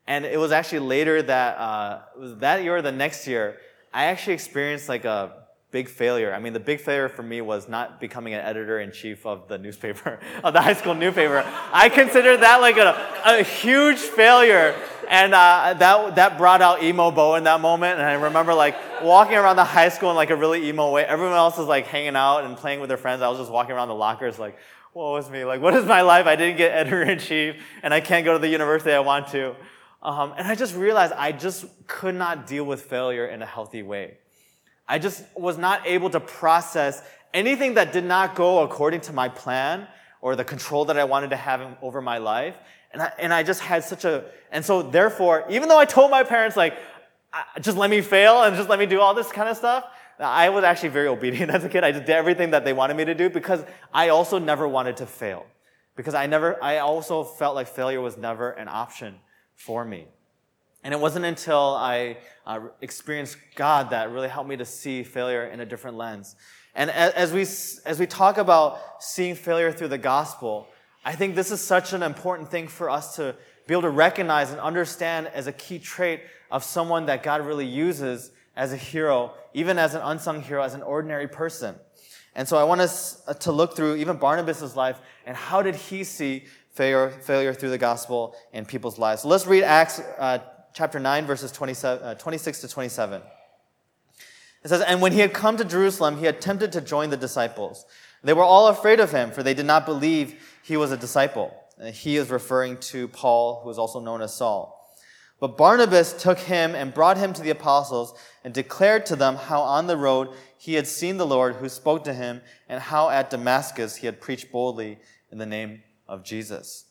And it was actually later that, uh, that year or the next year, I actually experienced like a big failure. I mean, the big failure for me was not becoming an editor in chief of the newspaper, of the high school newspaper. I considered that like a, a huge failure. And uh, that, that brought out emo Bo in that moment. And I remember like walking around the high school in like a really emo way. Everyone else was like hanging out and playing with their friends. I was just walking around the lockers like, what was me? Like, what is my life? I didn't get editor in chief and I can't go to the university I want to. Um, and I just realized I just could not deal with failure in a healthy way. I just was not able to process anything that did not go according to my plan or the control that I wanted to have over my life. And I, and I just had such a, and so therefore, even though I told my parents, like, just let me fail and just let me do all this kind of stuff, I was actually very obedient as a kid. I just did everything that they wanted me to do because I also never wanted to fail. Because I never, I also felt like failure was never an option for me. And it wasn't until I uh, experienced God that really helped me to see failure in a different lens. And as we, as we talk about seeing failure through the gospel, I think this is such an important thing for us to be able to recognize and understand as a key trait of someone that God really uses as a hero, even as an unsung hero, as an ordinary person. And so I want us uh, to look through even Barnabas' life and how did he see failure, failure through the gospel in people's lives. So let's read Acts uh, chapter 9, verses 27, uh, 26 to 27. It says, And when he had come to Jerusalem, he attempted to join the disciples. They were all afraid of him, for they did not believe he was a disciple. He is referring to Paul, who is also known as Saul. But Barnabas took him and brought him to the apostles and declared to them how on the road he had seen the Lord who spoke to him and how at Damascus he had preached boldly in the name of Jesus.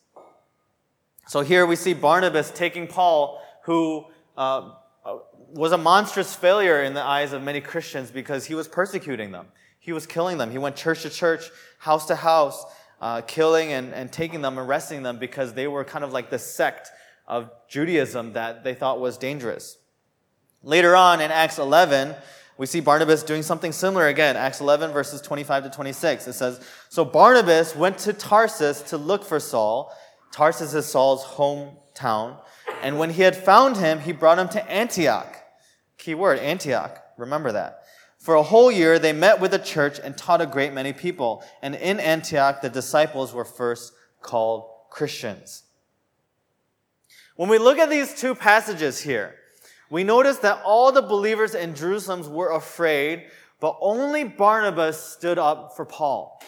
So here we see Barnabas taking Paul who uh, uh, was a monstrous failure in the eyes of many Christians because he was persecuting them. He was killing them. He went church to church, house to house, uh, killing and, and taking them, arresting them because they were kind of like the sect of Judaism that they thought was dangerous. Later on in Acts 11, we see Barnabas doing something similar again. Acts 11, verses 25 to 26. It says, So Barnabas went to Tarsus to look for Saul. Tarsus is Saul's hometown. And when he had found him, he brought him to Antioch. Key word, Antioch. Remember that. For a whole year, they met with the church and taught a great many people. And in Antioch, the disciples were first called Christians. When we look at these two passages here, we notice that all the believers in Jerusalem were afraid, but only Barnabas stood up for Paul.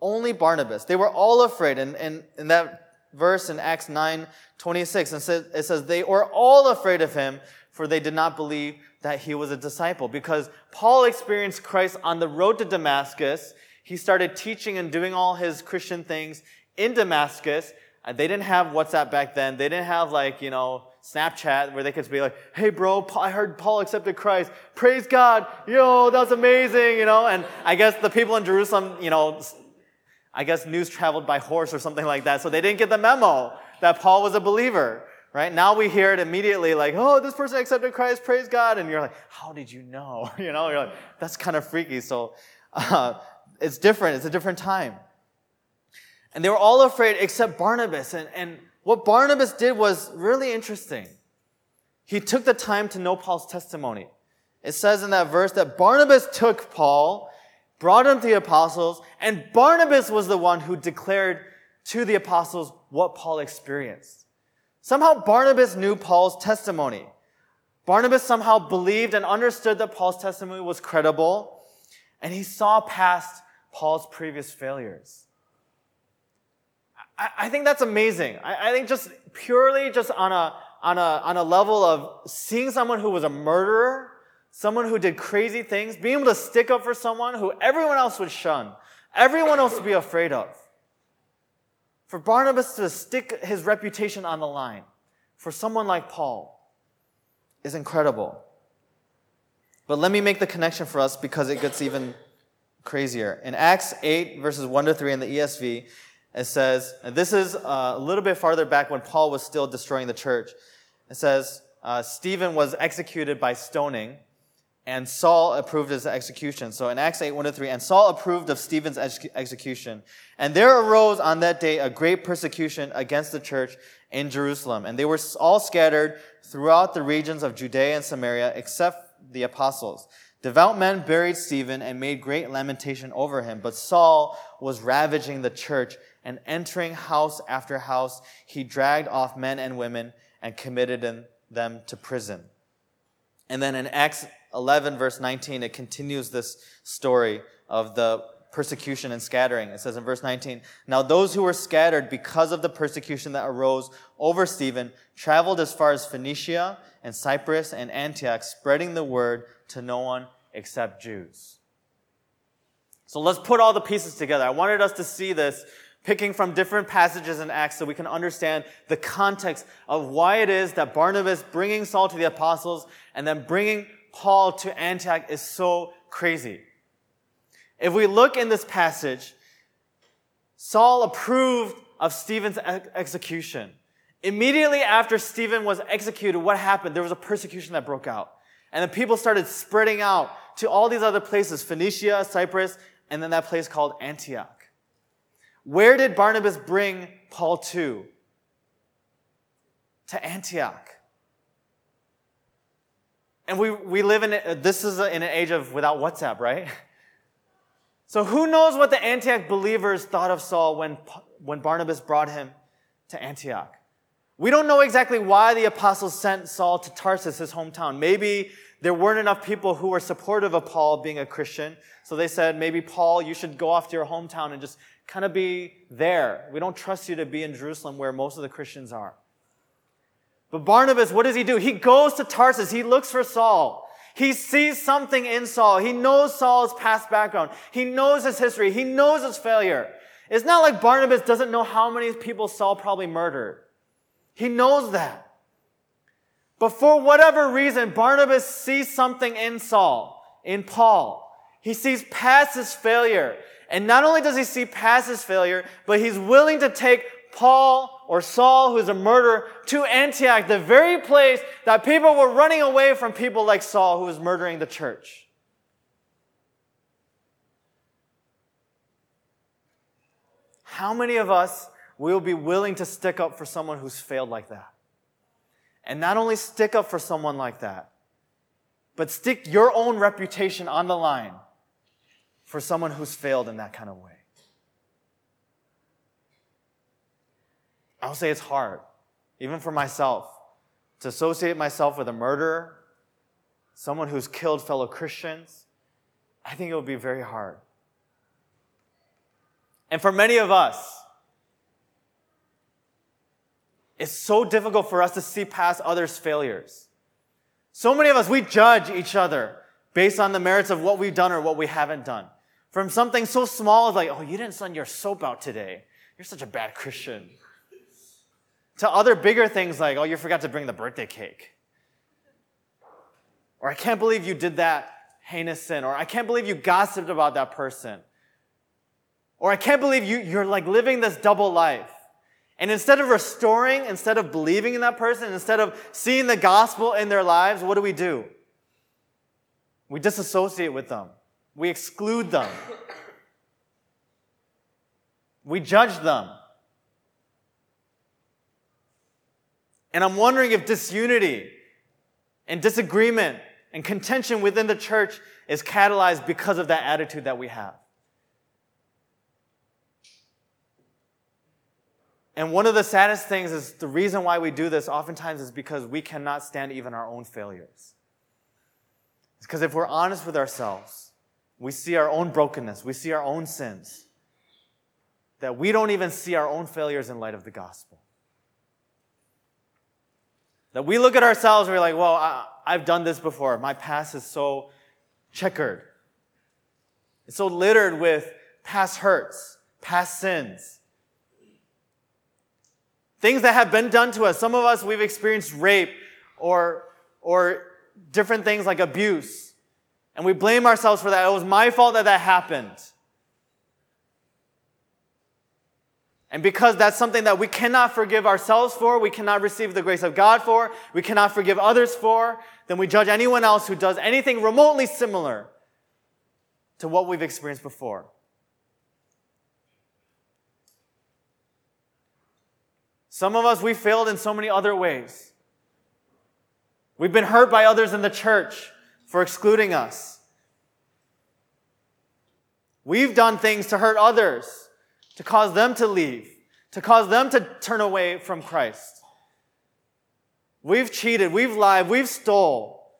Only Barnabas. They were all afraid. And in, that verse in Acts 9 26, it says, it says, They were all afraid of him, for they did not believe that he was a disciple. Because Paul experienced Christ on the road to Damascus. He started teaching and doing all his Christian things in Damascus. They didn't have WhatsApp back then. They didn't have like, you know, Snapchat where they could be like, hey bro, I heard Paul accepted Christ. Praise God. Yo, that's amazing, you know? And I guess the people in Jerusalem, you know, I guess news traveled by horse or something like that. So they didn't get the memo that Paul was a believer right? Now we hear it immediately like, oh, this person accepted Christ, praise God. And you're like, how did you know? You know, you're like, that's kind of freaky. So uh, it's different. It's a different time. And they were all afraid except Barnabas. And, and what Barnabas did was really interesting. He took the time to know Paul's testimony. It says in that verse that Barnabas took Paul, brought him to the apostles, and Barnabas was the one who declared to the apostles what Paul experienced. Somehow Barnabas knew Paul's testimony. Barnabas somehow believed and understood that Paul's testimony was credible, and he saw past Paul's previous failures. I, I think that's amazing. I, I think just purely just on a, on, a, on a level of seeing someone who was a murderer, someone who did crazy things, being able to stick up for someone who everyone else would shun, everyone else would be afraid of. For Barnabas to stick his reputation on the line for someone like Paul is incredible. But let me make the connection for us because it gets even crazier. In Acts 8, verses 1 to 3 in the ESV, it says, this is uh, a little bit farther back when Paul was still destroying the church. It says, uh, Stephen was executed by stoning and Saul approved his execution. So in Acts 8, 1 to 3, and Saul approved of Stephen's ex- execution. And there arose on that day a great persecution against the church in Jerusalem. And they were all scattered throughout the regions of Judea and Samaria, except the apostles. Devout men buried Stephen and made great lamentation over him. But Saul was ravaging the church and entering house after house, he dragged off men and women and committed them to prison. And then in Acts 11, verse 19, it continues this story of the persecution and scattering. It says in verse 19, Now those who were scattered because of the persecution that arose over Stephen traveled as far as Phoenicia and Cyprus and Antioch, spreading the word to no one except Jews. So let's put all the pieces together. I wanted us to see this picking from different passages in Acts so we can understand the context of why it is that Barnabas bringing Saul to the apostles and then bringing Paul to Antioch is so crazy. If we look in this passage, Saul approved of Stephen's execution. Immediately after Stephen was executed, what happened? There was a persecution that broke out. And the people started spreading out to all these other places Phoenicia, Cyprus, and then that place called Antioch. Where did Barnabas bring Paul to? To Antioch. And we, we live in, this is in an age of without WhatsApp, right? So who knows what the Antioch believers thought of Saul when, when Barnabas brought him to Antioch? We don't know exactly why the apostles sent Saul to Tarsus, his hometown. Maybe there weren't enough people who were supportive of Paul being a Christian. So they said, maybe Paul, you should go off to your hometown and just kind of be there. We don't trust you to be in Jerusalem where most of the Christians are. But Barnabas, what does he do? He goes to Tarsus. He looks for Saul. He sees something in Saul. He knows Saul's past background. He knows his history. He knows his failure. It's not like Barnabas doesn't know how many people Saul probably murdered. He knows that. But for whatever reason, Barnabas sees something in Saul, in Paul. He sees past his failure. And not only does he see past his failure, but he's willing to take Paul or Saul, who's a murderer, to Antioch, the very place that people were running away from people like Saul, who was murdering the church. How many of us will be willing to stick up for someone who's failed like that? And not only stick up for someone like that, but stick your own reputation on the line for someone who's failed in that kind of way. I'll say it's hard, even for myself, to associate myself with a murderer, someone who's killed fellow Christians. I think it would be very hard. And for many of us, it's so difficult for us to see past others' failures. So many of us, we judge each other based on the merits of what we've done or what we haven't done. From something so small as like, oh, you didn't sun your soap out today. You're such a bad Christian. To other bigger things like, oh, you forgot to bring the birthday cake. Or I can't believe you did that heinous sin. Or I can't believe you gossiped about that person. Or I can't believe you, you're like living this double life. And instead of restoring, instead of believing in that person, instead of seeing the gospel in their lives, what do we do? We disassociate with them. We exclude them. We judge them. And I'm wondering if disunity and disagreement and contention within the church is catalyzed because of that attitude that we have. And one of the saddest things is the reason why we do this oftentimes is because we cannot stand even our own failures. It's because if we're honest with ourselves, we see our own brokenness, we see our own sins, that we don't even see our own failures in light of the gospel. That we look at ourselves and we're like, well, I, I've done this before. My past is so checkered. It's so littered with past hurts, past sins. Things that have been done to us. Some of us, we've experienced rape or, or different things like abuse. And we blame ourselves for that. It was my fault that that happened. And because that's something that we cannot forgive ourselves for, we cannot receive the grace of God for, we cannot forgive others for, then we judge anyone else who does anything remotely similar to what we've experienced before. Some of us, we failed in so many other ways. We've been hurt by others in the church for excluding us. We've done things to hurt others, to cause them to leave, to cause them to turn away from Christ. We've cheated, we've lied, we've stole.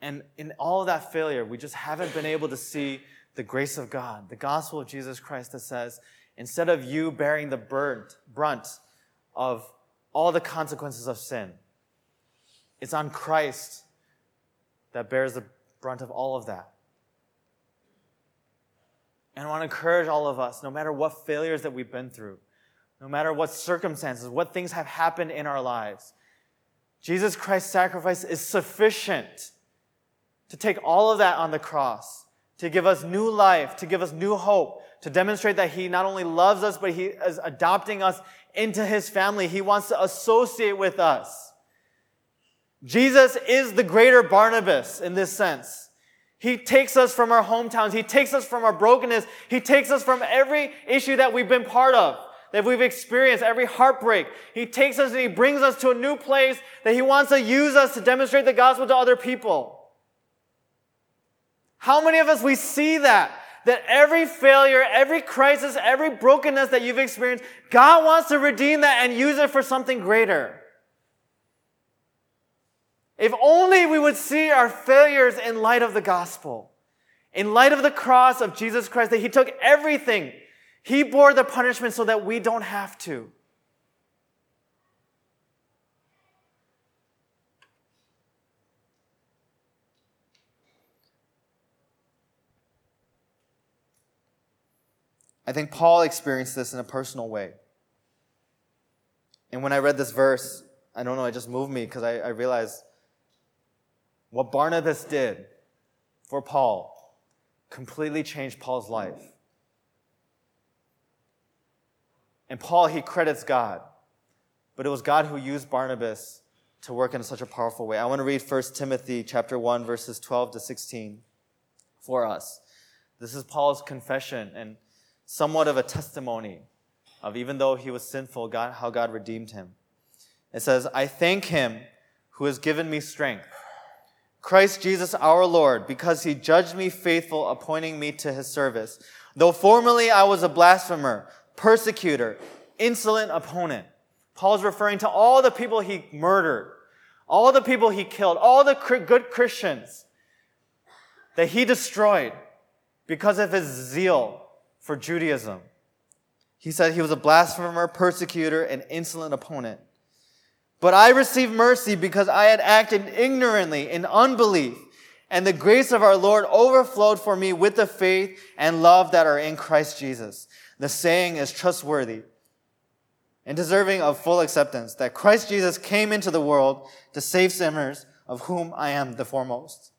And in all of that failure, we just haven't been able to see the grace of God, the gospel of Jesus Christ that says, instead of you bearing the brunt of all the consequences of sin, it's on Christ that bears the brunt of all of that. And I want to encourage all of us, no matter what failures that we've been through, no matter what circumstances, what things have happened in our lives, Jesus Christ's sacrifice is sufficient to take all of that on the cross to give us new life, to give us new hope, to demonstrate that He not only loves us, but He is adopting us into His family. He wants to associate with us. Jesus is the greater Barnabas in this sense. He takes us from our hometowns. He takes us from our brokenness. He takes us from every issue that we've been part of, that we've experienced, every heartbreak. He takes us and He brings us to a new place that He wants to use us to demonstrate the gospel to other people. How many of us we see that? That every failure, every crisis, every brokenness that you've experienced, God wants to redeem that and use it for something greater. If only we would see our failures in light of the gospel, in light of the cross of Jesus Christ, that He took everything. He bore the punishment so that we don't have to. I think Paul experienced this in a personal way. And when I read this verse, I don't know, it just moved me because I, I realized what Barnabas did for Paul completely changed Paul's life. And Paul, he credits God, but it was God who used Barnabas to work in such a powerful way. I want to read 1 Timothy chapter 1 verses 12 to 16 for us. This is Paul's confession and somewhat of a testimony of even though he was sinful, God, how God redeemed him. It says, I thank him who has given me strength. Christ Jesus our Lord, because he judged me faithful, appointing me to his service. Though formerly I was a blasphemer, persecutor, insolent opponent. Paul's referring to all the people he murdered, all the people he killed, all the good Christians that he destroyed because of his zeal for Judaism. He said he was a blasphemer, persecutor, and insolent opponent. But I received mercy because I had acted ignorantly in unbelief, and the grace of our Lord overflowed for me with the faith and love that are in Christ Jesus. The saying is trustworthy and deserving of full acceptance that Christ Jesus came into the world to save sinners, of whom I am the foremost.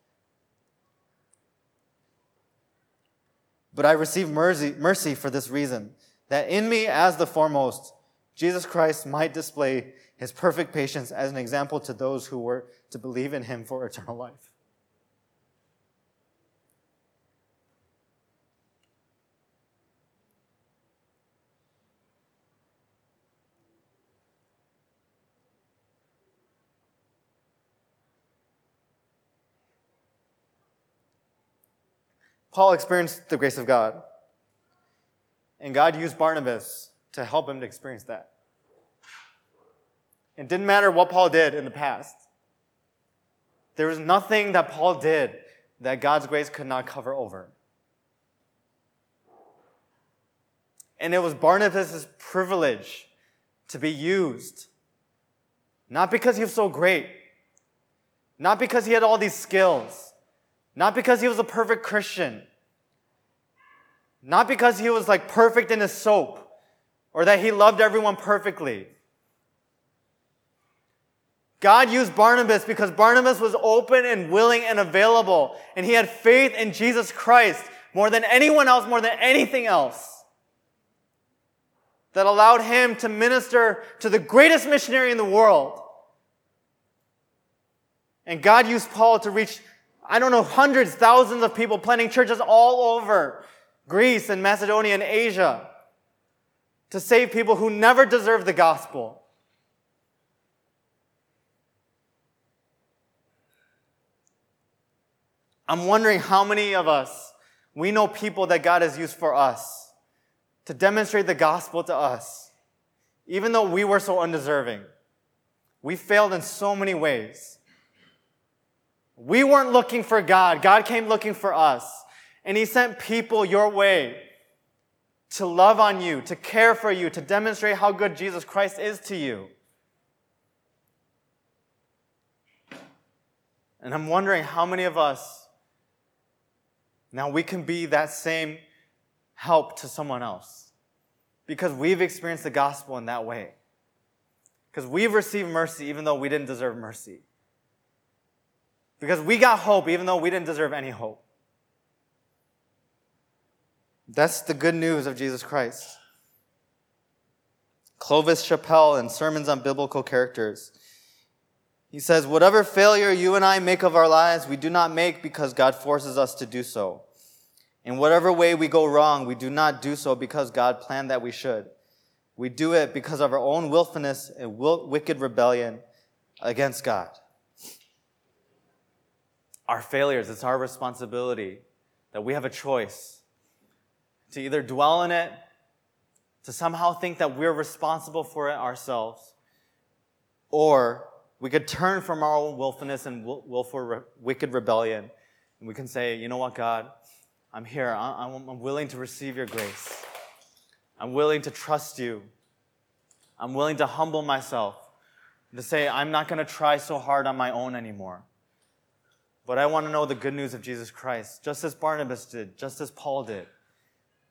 But I received mercy, mercy for this reason, that in me as the foremost, Jesus Christ might display his perfect patience as an example to those who were to believe in him for eternal life. Paul experienced the grace of God. And God used Barnabas to help him to experience that. It didn't matter what Paul did in the past. There was nothing that Paul did that God's grace could not cover over. And it was Barnabas' privilege to be used. Not because he was so great, not because he had all these skills, not because he was a perfect Christian, not because he was like perfect in his soap, or that he loved everyone perfectly. God used Barnabas because Barnabas was open and willing and available, and he had faith in Jesus Christ more than anyone else, more than anything else. That allowed him to minister to the greatest missionary in the world. And God used Paul to reach, I don't know, hundreds, thousands of people, planting churches all over Greece and Macedonia and Asia to save people who never deserved the gospel. I'm wondering how many of us, we know people that God has used for us to demonstrate the gospel to us, even though we were so undeserving. We failed in so many ways. We weren't looking for God. God came looking for us. And He sent people your way to love on you, to care for you, to demonstrate how good Jesus Christ is to you. And I'm wondering how many of us now we can be that same help to someone else because we've experienced the gospel in that way. Because we've received mercy even though we didn't deserve mercy. Because we got hope even though we didn't deserve any hope. That's the good news of Jesus Christ. Clovis Chappell in Sermons on Biblical Characters. He says, Whatever failure you and I make of our lives, we do not make because God forces us to do so. In whatever way we go wrong, we do not do so because God planned that we should. We do it because of our own willfulness and wicked rebellion against God. Our failures, it's our responsibility that we have a choice to either dwell in it, to somehow think that we're responsible for it ourselves, or we could turn from our own willfulness and willful wicked rebellion, and we can say, you know what, God, I'm here. I'm willing to receive your grace. I'm willing to trust you. I'm willing to humble myself to say, I'm not going to try so hard on my own anymore. But I want to know the good news of Jesus Christ, just as Barnabas did, just as Paul did.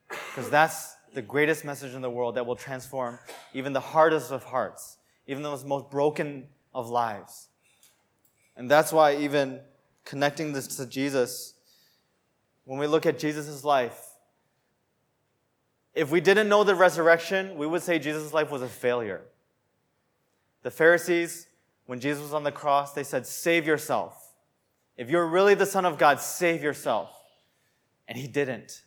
Because that's the greatest message in the world that will transform even the hardest of hearts, even the most broken of lives. And that's why, even connecting this to Jesus, when we look at Jesus' life, if we didn't know the resurrection, we would say Jesus' life was a failure. The Pharisees, when Jesus was on the cross, they said, Save yourself. If you're really the Son of God, save yourself. And he didn't.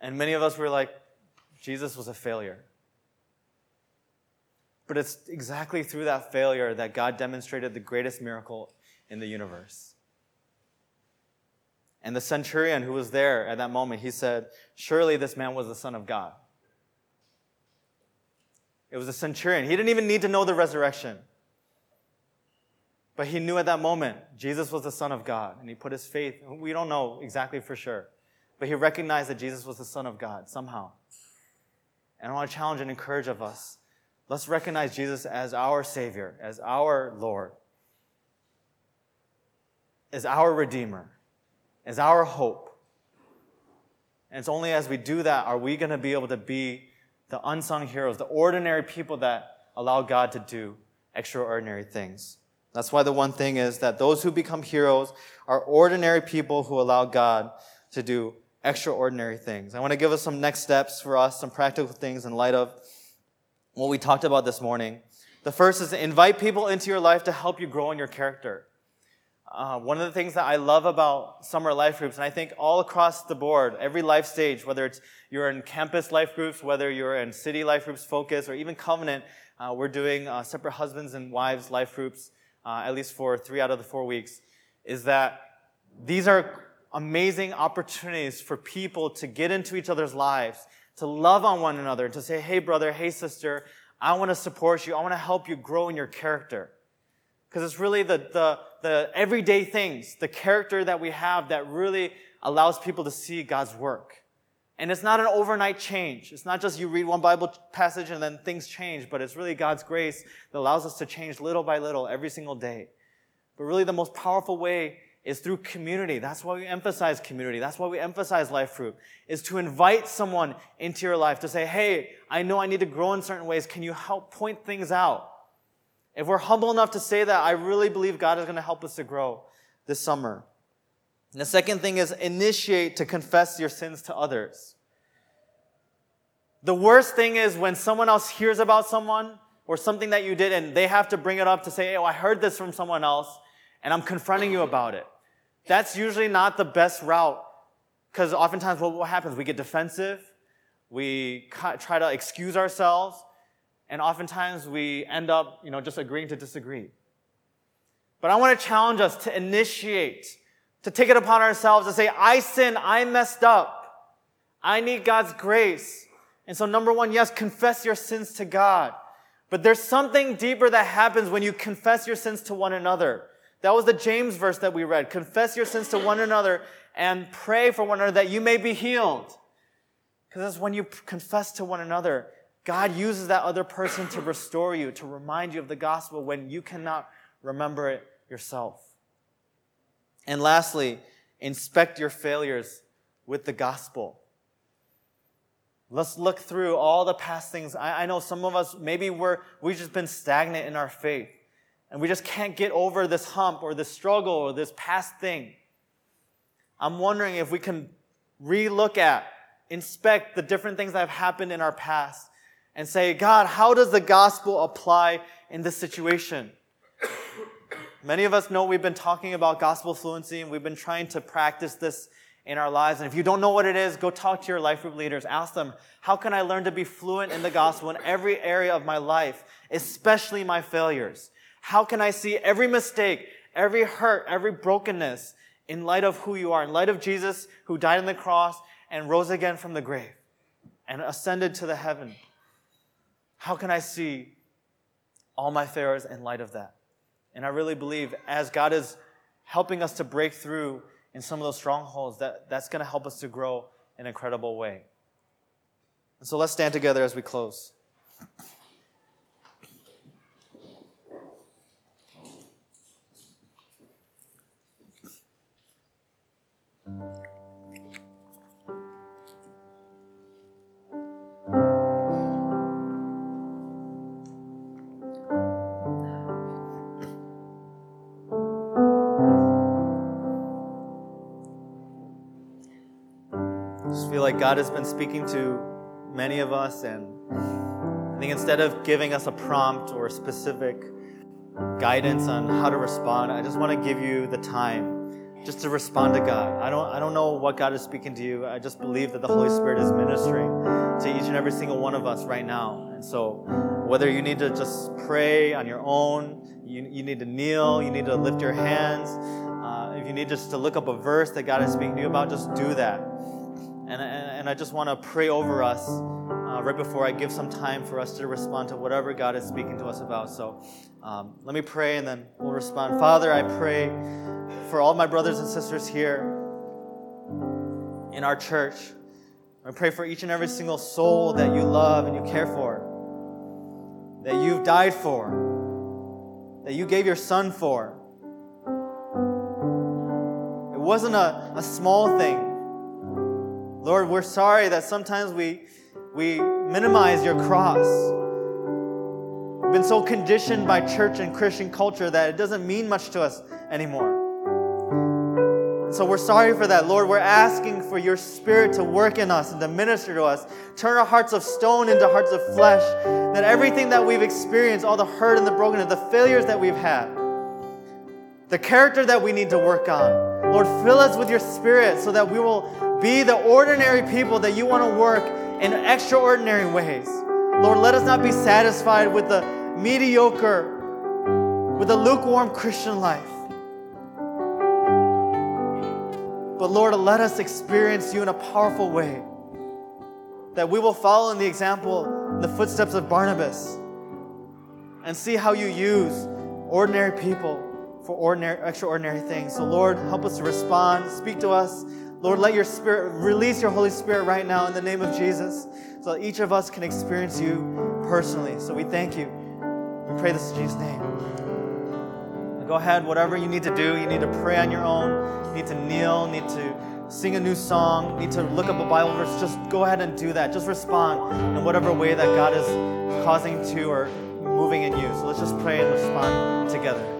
And many of us were like, Jesus was a failure. But it's exactly through that failure that God demonstrated the greatest miracle in the universe. And the centurion who was there at that moment, he said, Surely this man was the Son of God. It was a centurion. He didn't even need to know the resurrection. But he knew at that moment Jesus was the Son of God. And he put his faith, we don't know exactly for sure, but he recognized that Jesus was the Son of God somehow. And I want to challenge and encourage of us. Let's recognize Jesus as our Savior, as our Lord, as our Redeemer, as our hope. And it's only as we do that are we going to be able to be the unsung heroes, the ordinary people that allow God to do extraordinary things. That's why the one thing is that those who become heroes are ordinary people who allow God to do extraordinary things. I want to give us some next steps for us, some practical things in light of what we talked about this morning. The first is invite people into your life to help you grow in your character. Uh, one of the things that I love about summer life groups, and I think all across the board, every life stage, whether it's you're in campus life groups, whether you're in city life groups, focus, or even covenant, uh, we're doing uh, separate husbands and wives life groups, uh, at least for three out of the four weeks, is that these are amazing opportunities for people to get into each other's lives, to love on one another, to say, hey, brother, hey, sister, I want to support you. I want to help you grow in your character. Because it's really the, the, the everyday things, the character that we have that really allows people to see God's work. And it's not an overnight change. It's not just you read one Bible passage and then things change, but it's really God's grace that allows us to change little by little every single day. But really the most powerful way is through community. That's why we emphasize community. That's why we emphasize life group, is to invite someone into your life to say, hey, I know I need to grow in certain ways. Can you help point things out? If we're humble enough to say that, I really believe God is going to help us to grow this summer. And the second thing is initiate to confess your sins to others. The worst thing is when someone else hears about someone or something that you did and they have to bring it up to say, oh, I heard this from someone else and I'm confronting you about it. That's usually not the best route because oftentimes what happens? We get defensive. We try to excuse ourselves and oftentimes we end up, you know, just agreeing to disagree. But I want to challenge us to initiate, to take it upon ourselves to say, I sin, I messed up. I need God's grace. And so number one, yes, confess your sins to God. But there's something deeper that happens when you confess your sins to one another. That was the James verse that we read. Confess your sins to one another and pray for one another that you may be healed. Because that's when you confess to one another God uses that other person to restore you, to remind you of the gospel when you cannot remember it yourself. And lastly, inspect your failures with the gospel. Let's look through all the past things. I, I know some of us, maybe we're, we've just been stagnant in our faith and we just can't get over this hump or this struggle or this past thing. I'm wondering if we can relook at, inspect the different things that have happened in our past and say, God, how does the gospel apply in this situation? Many of us know we've been talking about gospel fluency and we've been trying to practice this in our lives. And if you don't know what it is, go talk to your life group leaders. Ask them, how can I learn to be fluent in the gospel in every area of my life, especially my failures? How can I see every mistake, every hurt, every brokenness in light of who you are, in light of Jesus who died on the cross and rose again from the grave and ascended to the heaven? How can I see all my failures in light of that? And I really believe as God is helping us to break through in some of those strongholds, that, that's going to help us to grow in an incredible way. And so let's stand together as we close. Feel like God has been speaking to many of us, and I think instead of giving us a prompt or specific guidance on how to respond, I just want to give you the time just to respond to God. I don't, I don't know what God is speaking to you. I just believe that the Holy Spirit is ministering to each and every single one of us right now. And so, whether you need to just pray on your own, you, you need to kneel, you need to lift your hands, uh, if you need just to look up a verse that God is speaking to you about, just do that. And, and, I just want to pray over us uh, right before I give some time for us to respond to whatever God is speaking to us about. So um, let me pray and then we'll respond. Father, I pray for all my brothers and sisters here in our church. I pray for each and every single soul that you love and you care for, that you've died for, that you gave your son for. It wasn't a, a small thing. Lord, we're sorry that sometimes we, we minimize your cross. We've been so conditioned by church and Christian culture that it doesn't mean much to us anymore. So we're sorry for that, Lord. We're asking for your spirit to work in us and to minister to us. Turn our hearts of stone into hearts of flesh. That everything that we've experienced, all the hurt and the brokenness, the failures that we've had, the character that we need to work on, Lord, fill us with your spirit so that we will be the ordinary people that you want to work in extraordinary ways. Lord, let us not be satisfied with the mediocre, with the lukewarm Christian life. But Lord, let us experience you in a powerful way. That we will follow in the example, in the footsteps of Barnabas, and see how you use ordinary people for ordinary, extraordinary things. So, Lord, help us to respond. Speak to us. Lord, let your Spirit release your Holy Spirit right now in the name of Jesus, so that each of us can experience you personally. So we thank you. We pray this in Jesus' name. Go ahead, whatever you need to do. You need to pray on your own, you need to kneel, need to sing a new song, need to look up a Bible verse. Just go ahead and do that. Just respond in whatever way that God is causing to or moving in you. So let's just pray and respond together.